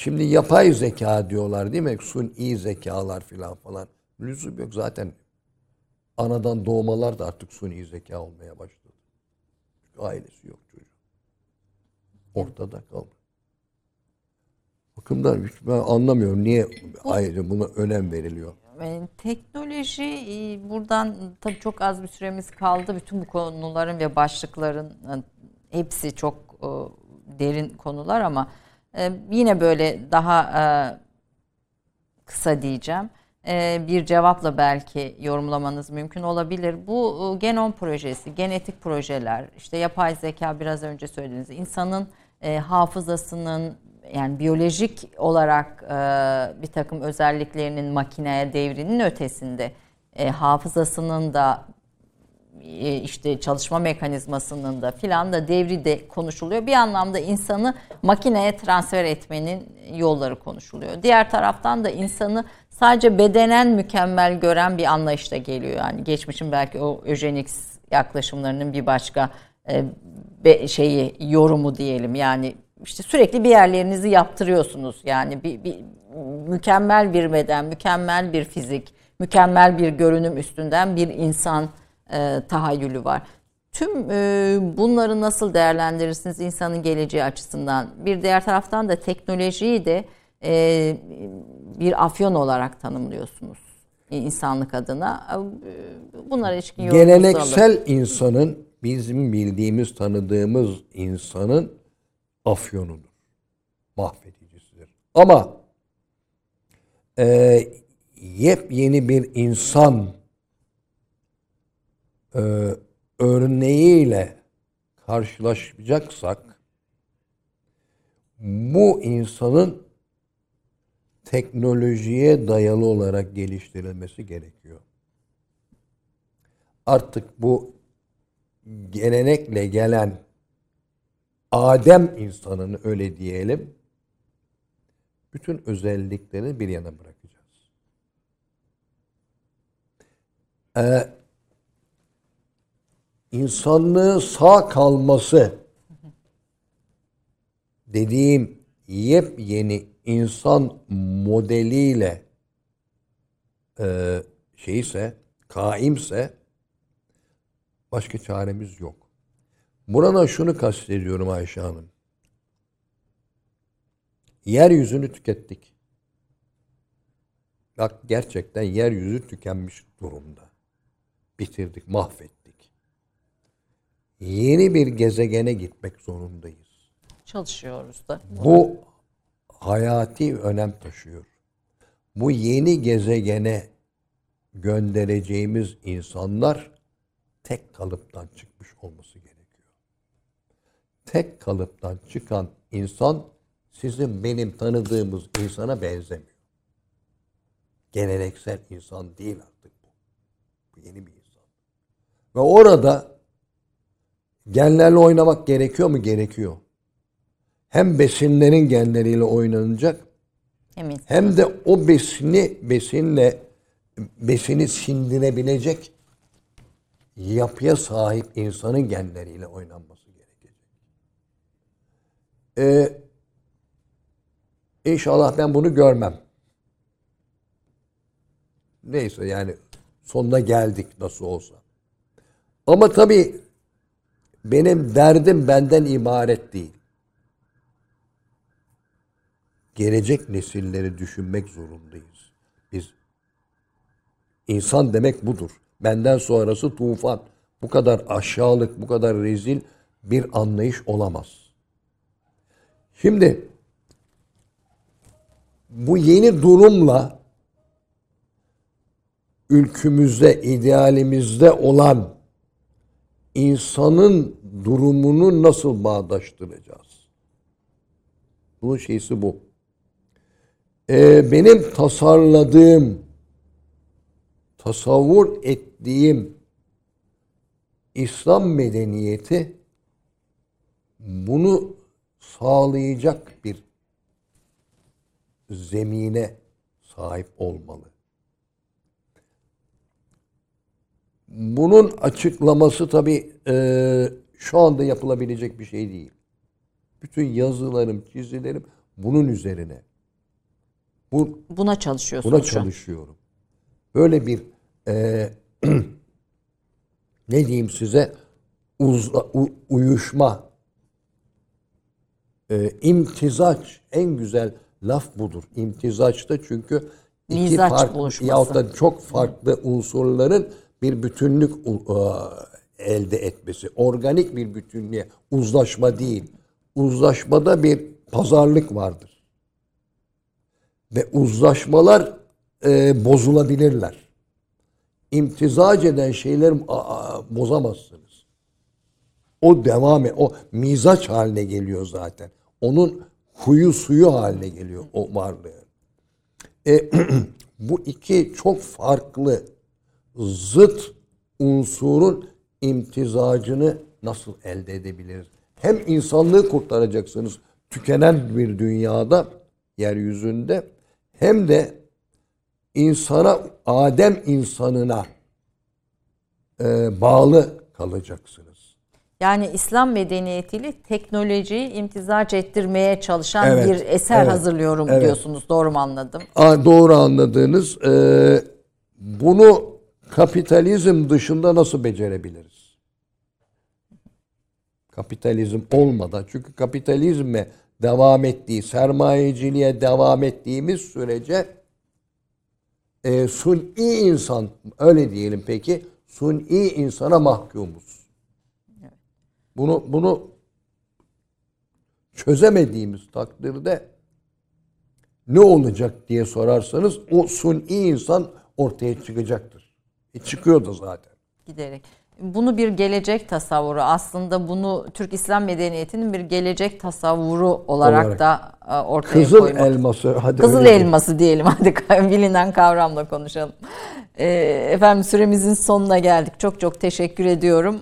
B: Şimdi yapay zeka diyorlar değil mi? Suni zekalar filan falan. Lüzum yok zaten. Anadan doğmalar da artık suni zeka olmaya başladı. Ailesi yok çocuğun. Ortada kaldı. Bakımdan ben anlamıyorum niye ayrıca buna önem veriliyor.
A: E, Teknoloji e, buradan tabii çok az bir süremiz kaldı. Bütün bu konuların ve başlıkların e, hepsi çok derin konular ama yine böyle daha kısa diyeceğim. Bir cevapla belki yorumlamanız mümkün olabilir. Bu genom projesi, genetik projeler, işte yapay zeka biraz önce söylediğiniz insanın hafızasının yani biyolojik olarak e, bir takım özelliklerinin makineye devrinin ötesinde e, hafızasının da e, işte çalışma mekanizmasının da filan da devri de konuşuluyor. Bir anlamda insanı makineye transfer etmenin yolları konuşuluyor. Diğer taraftan da insanı sadece bedenen mükemmel gören bir anlayış da geliyor. Yani geçmişin belki o eugenics yaklaşımlarının bir başka e, be- şeyi yorumu diyelim. Yani işte sürekli bir yerlerinizi yaptırıyorsunuz. Yani bir, bir mükemmel bir beden, mükemmel bir fizik, mükemmel bir görünüm üstünden bir insan e, tahayyülü var. Tüm e, bunları nasıl değerlendirirsiniz insanın geleceği açısından? Bir diğer taraftan da teknolojiyi de e, bir afyon olarak tanımlıyorsunuz insanlık adına. E, Bunlara ilişkin yorumunuzu alın.
B: Geleneksel insanın bizim bildiğimiz, tanıdığımız insanın afyonudur. Mahvedicisidir. Ama e, yepyeni bir insan e, örneğiyle karşılaşacaksak bu insanın teknolojiye dayalı olarak geliştirilmesi gerekiyor. Artık bu gelenekle gelen Adem insanını öyle diyelim bütün özelliklerini bir yana bırakacağız. Ee, insanlığı sağ kalması dediğim yepyeni insan modeliyle e, şeyse, kaimse başka çaremiz yok. Burada şunu kastediyorum Ayşe Hanım. Yeryüzünü tükettik. Bak gerçekten yeryüzü tükenmiş durumda. Bitirdik, mahvettik. Yeni bir gezegene gitmek zorundayız.
A: Çalışıyoruz da.
B: Bu hayati önem taşıyor. Bu yeni gezegene göndereceğimiz insanlar tek kalıptan çıkmış olması gerekiyor. Tek kalıptan çıkan insan sizin benim tanıdığımız insana benzemiyor. Geleneksel insan değil artık bu. Bu yeni bir insan. Ve orada genlerle oynamak gerekiyor mu? Gerekiyor hem besinlerin genleriyle oynanacak
A: Emin.
B: hem de o besini besinle besini sindirebilecek yapıya sahip insanın genleriyle oynanması. Ee, inşallah ben bunu görmem. Neyse yani sonuna geldik nasıl olsa. Ama tabii benim derdim benden ibaret değil gelecek nesilleri düşünmek zorundayız. Biz insan demek budur. Benden sonrası tufan. Bu kadar aşağılık, bu kadar rezil bir anlayış olamaz. Şimdi bu yeni durumla ülkümüzde, idealimizde olan insanın durumunu nasıl bağdaştıracağız? Bunun şeysi bu. Ee, benim tasarladığım, tasavvur ettiğim İslam medeniyeti bunu sağlayacak bir zemine sahip olmalı. Bunun açıklaması tabii e, şu anda yapılabilecek bir şey değil. Bütün yazılarım, çizilerim bunun üzerine. Bu,
A: Buna çalışıyorsunuz
B: Buna çalışıyorum. Böyle bir e, ne diyeyim size uzla, u- uyuşma, e, imtizaç en güzel laf budur. İmtizaçta çünkü iki
A: Mizaç
B: farklı
A: buluşması.
B: yahut da çok farklı unsurların bir bütünlük e, elde etmesi. Organik bir bütünlüğe uzlaşma değil. Uzlaşmada bir pazarlık vardır ve uzlaşmalar e, bozulabilirler. İmtizac eden a- bozamazsınız. O devam et, o mizaç haline geliyor zaten. Onun huyu suyu haline geliyor o varlığı. E, bu iki çok farklı zıt unsurun imtizacını nasıl elde edebiliriz? Hem insanlığı kurtaracaksınız tükenen bir dünyada, yeryüzünde hem de insana, Adem insanına e, bağlı kalacaksınız.
A: Yani İslam medeniyetiyle teknolojiyi imtizac ettirmeye çalışan
B: Evet,
A: bir eser
B: evet,
A: hazırlıyorum
B: evet.
A: diyorsunuz. Doğru mu anladım?
B: A, doğru anladığınız. e, bunu kapitalizm dışında nasıl becerebiliriz? Kapitalizm olmadan. Çünkü kapitalizme devam ettiği, sermayeciliğe devam ettiğimiz sürece e, suni insan, öyle diyelim peki, suni insana mahkumuz. Bunu bunu çözemediğimiz takdirde ne olacak diye sorarsanız o suni insan ortaya çıkacaktır. E çıkıyordu zaten.
A: Giderek. bunu bir gelecek tasavvuru aslında bunu Türk İslam medeniyetinin bir gelecek tasavvuru olarak,
B: Olarak.
A: da e, ortaya
B: Kızıl
A: koymak.
B: elması. Hadi
A: Kızıl elması diyelim hadi bilinen kavramla konuşalım. Ee, efendim süremizin sonuna geldik. Çok çok teşekkür ediyorum.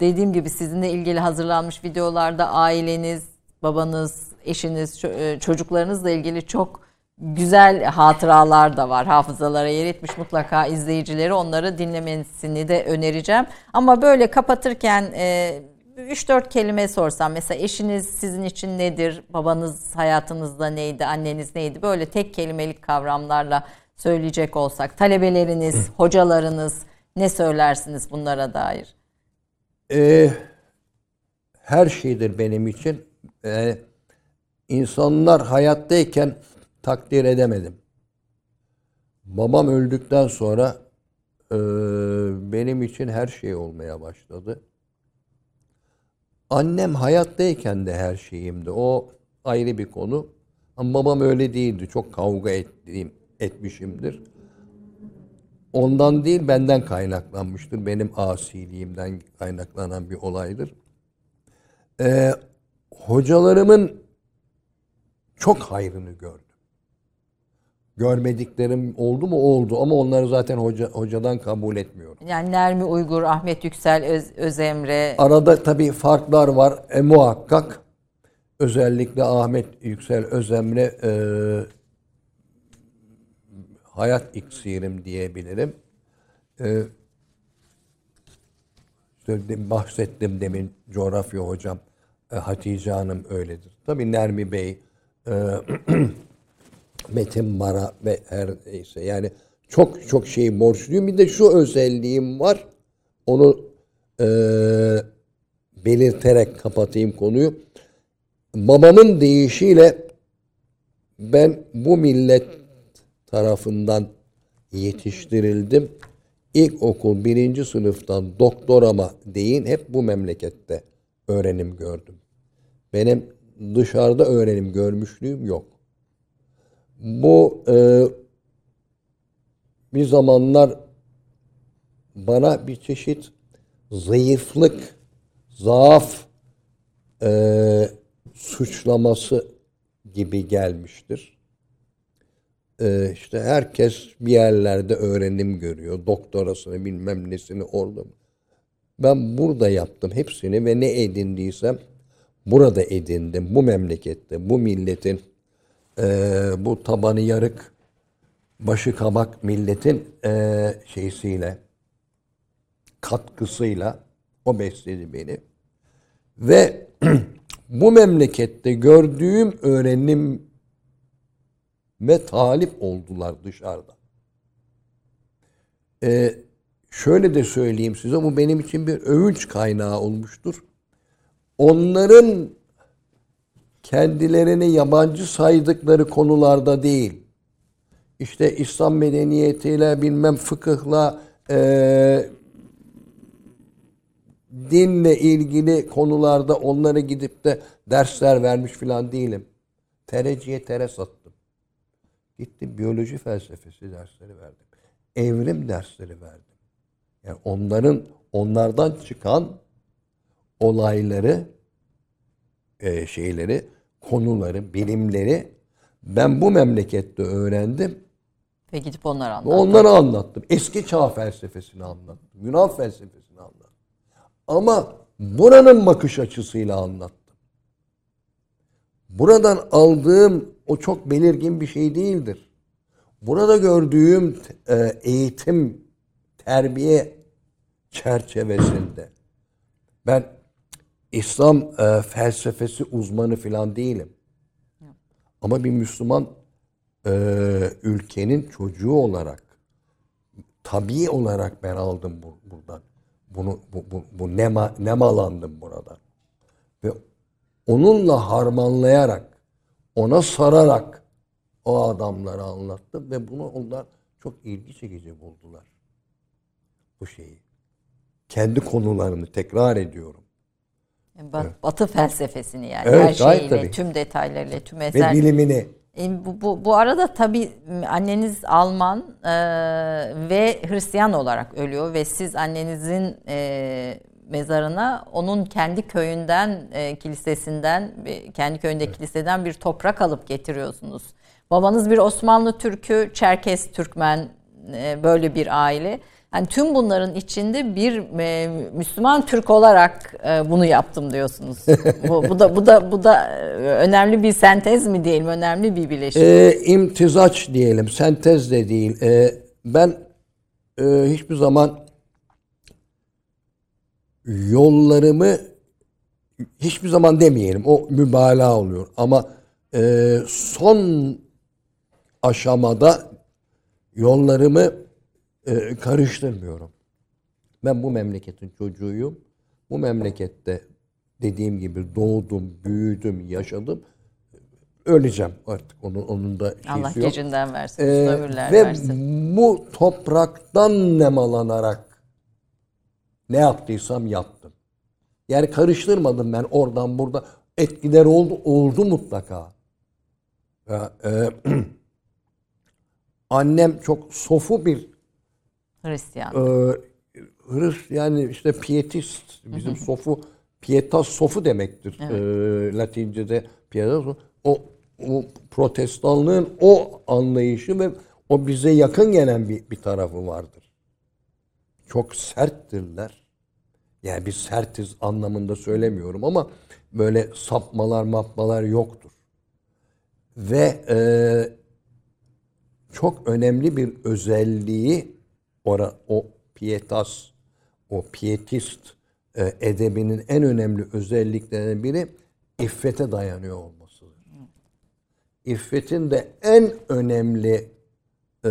A: Dediğim gibi sizinle ilgili hazırlanmış videolarda aileniz, babanız, eşiniz, e, çocuklarınızla ilgili çok güzel hatıralar da var. Hafızalara yer etmiş mutlaka izleyicileri onları dinlemesini de önereceğim. Ama böyle kapatırken e, 3-4 kelime sorsam mesela eşiniz sizin için nedir? Babanız hayatınızda neydi? Anneniz neydi? Böyle tek kelimelik kavramlarla söyleyecek olsak talebeleriniz, hocalarınız ne söylersiniz bunlara dair?
B: Ee, her şeydir benim için. Ee, insanlar hayattayken takdir edemedim. Babam öldükten sonra e, benim için her şey olmaya başladı. Annem hayattayken de her şeyimdi. O ayrı bir konu. Ama babam öyle değildi. Çok kavga ettiğim, etmişimdir. Ondan değil benden kaynaklanmıştır. Benim asiliğimden kaynaklanan bir olaydır. Ee, hocalarımın çok hayrını gördüm. Görmediklerim oldu mu? Oldu. Ama onları zaten hoca, hocadan kabul etmiyorum.
A: Yani Nermi Uygur, Ahmet Yüksel, Öz, Özemre,
B: Arada tabii farklar var. E, muhakkak. Özellikle Ahmet Yüksel Özemre e, hayat iksirim diyebilirim. E, de- bahsettim demin coğrafya hocam e, Hatice Hanım öyledir. Tabii Nermi Bey, e, Metin Mara ve her neyse yani çok çok şey borçluyum. Bir de şu özelliğim var. Onu e, belirterek kapatayım konuyu. Babamın deyişiyle ben bu millet tarafından yetiştirildim. İlkokul birinci sınıftan doktorama değin hep bu memlekette öğrenim gördüm. Benim dışarıda öğrenim görmüşlüğüm yok. Bu e, bir zamanlar bana bir çeşit zayıflık, zaaf e, suçlaması gibi gelmiştir. E, işte herkes bir yerlerde öğrenim görüyor. Doktorasını bilmem nesini orada. Ben burada yaptım hepsini ve ne edindiysem burada edindim. Bu memlekette, bu milletin e, bu tabanı yarık, başı kabak milletin e, şeysiyle, katkısıyla o besledi beni. Ve bu memlekette gördüğüm öğrenim ve talip oldular dışarıda. Ee, şöyle de söyleyeyim size, bu benim için bir övünç kaynağı olmuştur. Onların kendilerini yabancı saydıkları konularda değil, işte İslam medeniyetiyle bilmem fıkıhla eee dinle ilgili konularda onlara gidip de dersler vermiş falan değilim. Tereciye tere sattım. Gittim biyoloji felsefesi dersleri verdim. Evrim dersleri verdim. Yani onların onlardan çıkan olayları, e, şeyleri, konuları, bilimleri ben bu memlekette öğrendim.
A: ve gidip onları
B: Ve
A: anlat.
B: Onları anlattım. Eski çağ felsefesini anlattım. Yunan felsefesini anlattım. Ama buranın bakış açısıyla anlattım. Buradan aldığım o çok belirgin bir şey değildir. Burada gördüğüm e, eğitim, terbiye çerçevesinde ben İslam e, felsefesi uzmanı falan değilim. Ama bir Müslüman e, ülkenin çocuğu olarak tabii olarak ben aldım bu, buradan. Bunu bu, bu, bu nema, nemalandım buradan. Ve onunla harmanlayarak, ona sararak o adamlara anlattım ve bunu onlar çok ilgi çekici buldular. Bu şeyi. Kendi konularını tekrar ediyorum.
A: Ba- Batı felsefesini yani
B: Evet,
A: her şeyiyle,
B: tabii.
A: tüm detaylarıyla, tüm
B: Ve
A: eser.
B: bilimini.
A: E, bu, bu, bu arada tabii anneniz Alman e, ve Hristiyan olarak ölüyor ve siz annenizin e, mezarına onun kendi köyünden, e, kilisesinden, kendi köyünde kiliseden bir toprak alıp getiriyorsunuz. Babanız bir Osmanlı Türk'ü, Çerkes Türkmen e, böyle bir aile. Yani tüm bunların içinde bir e, Müslüman Türk olarak e, bunu yaptım diyorsunuz. bu, bu da bu da bu da e, önemli bir sentez mi diyelim, önemli bir bileşim.
B: E, imtizaç diyelim, sentez de değil. E, ben e, hiçbir zaman yollarımı hiçbir zaman demeyelim. O mübalağa oluyor. Ama e, son aşamada yollarımı e, karıştırmıyorum. Ben bu memleketin çocuğuyum. Bu memlekette dediğim gibi doğdum, büyüdüm, yaşadım. Öleceğim artık. Onun, onun da şeysi
A: Allah
B: yok.
A: gecinden versin,
B: Ee,
A: ömürler
B: ve
A: versin.
B: bu topraktan nemalanarak ne yaptıysam yaptım. Yani karıştırmadım ben oradan burada. Etkiler oldu, oldu mutlaka. Ya, e, annem çok sofu bir
A: Hristiyan.
B: e, Hris yani işte pietist bizim sofu pietas sofu demektir e, Latince'de pietas o, o protestanlığın o anlayışı ve o bize yakın gelen bir, bir tarafı vardır. Çok serttirler. Yani biz sertiz anlamında söylemiyorum ama böyle sapmalar mapmalar yoktur. Ve e, çok önemli bir özelliği ora, o pietas, o pietist e, edebinin en önemli özelliklerinden biri iffete dayanıyor olmasıdır. İffetin de en önemli e,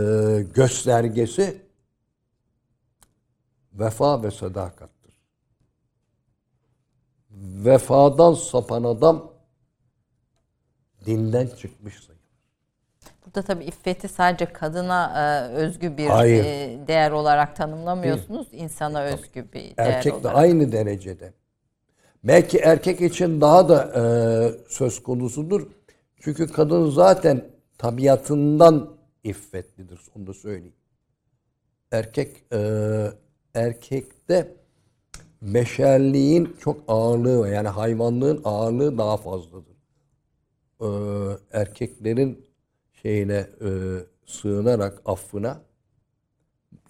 B: göstergesi vefa ve sadakattır. Vefadan sapan adam dinden çıkmış sayılır.
A: Burada tabii iffeti sadece kadına e, özgü bir
B: Hayır.
A: e, değer olarak tanımlamıyorsunuz. İnsana özgü bir değer
B: Erkek de
A: olarak.
B: aynı derecede. Belki erkek için daha da e, söz konusudur. Çünkü kadın zaten tabiatından iffetlidir. Onu da söyleyeyim. Erkek e, erkekte beşerliğin çok ağırlığı. Yani hayvanlığın ağırlığı daha fazladır. E, erkeklerin şeyine e, sığınarak affına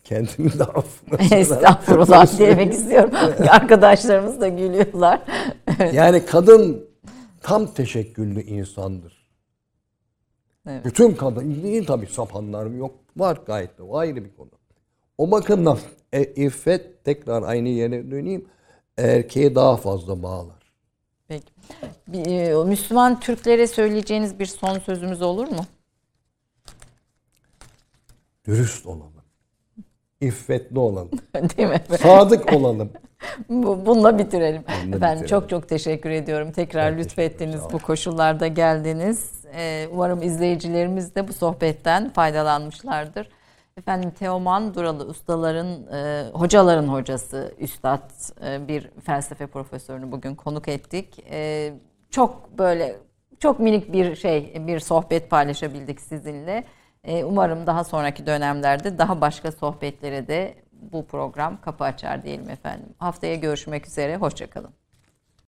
B: kendini de affına
A: Estağfurullah demek istiyorum. Arkadaşlarımız da gülüyorlar.
B: Yani kadın tam teşekküllü insandır.
A: Evet.
B: Bütün kadın, değil tabii sapanlar yok. Var gayet de o ayrı bir konu. O bakımdan e, iffet tekrar aynı yere döneyim. Erkeğe daha fazla bağlar.
A: Peki. Bir, e, Müslüman Türklere söyleyeceğiniz bir son sözümüz olur mu?
B: Dürüst olalım. İffetli olalım.
A: Değil mi?
B: Sadık olalım.
A: Bu- Bununla bitirelim.
B: Bununla
A: Efendim
B: bitirelim.
A: çok çok teşekkür ediyorum. Tekrar
B: Ben
A: lütfettiniz bu koşullarda geldiniz. Ee, umarım izleyicilerimiz de bu sohbetten faydalanmışlardır. Efendim Teoman Duralı ustaların, e, hocaların hocası, üstad e, bir felsefe profesörünü bugün konuk ettik. E, çok böyle çok minik bir şey, bir sohbet paylaşabildik sizinle. E, umarım daha sonraki dönemlerde daha başka sohbetlere de bu program kapı açar diyelim efendim. Haftaya görüşmek üzere, hoşçakalın.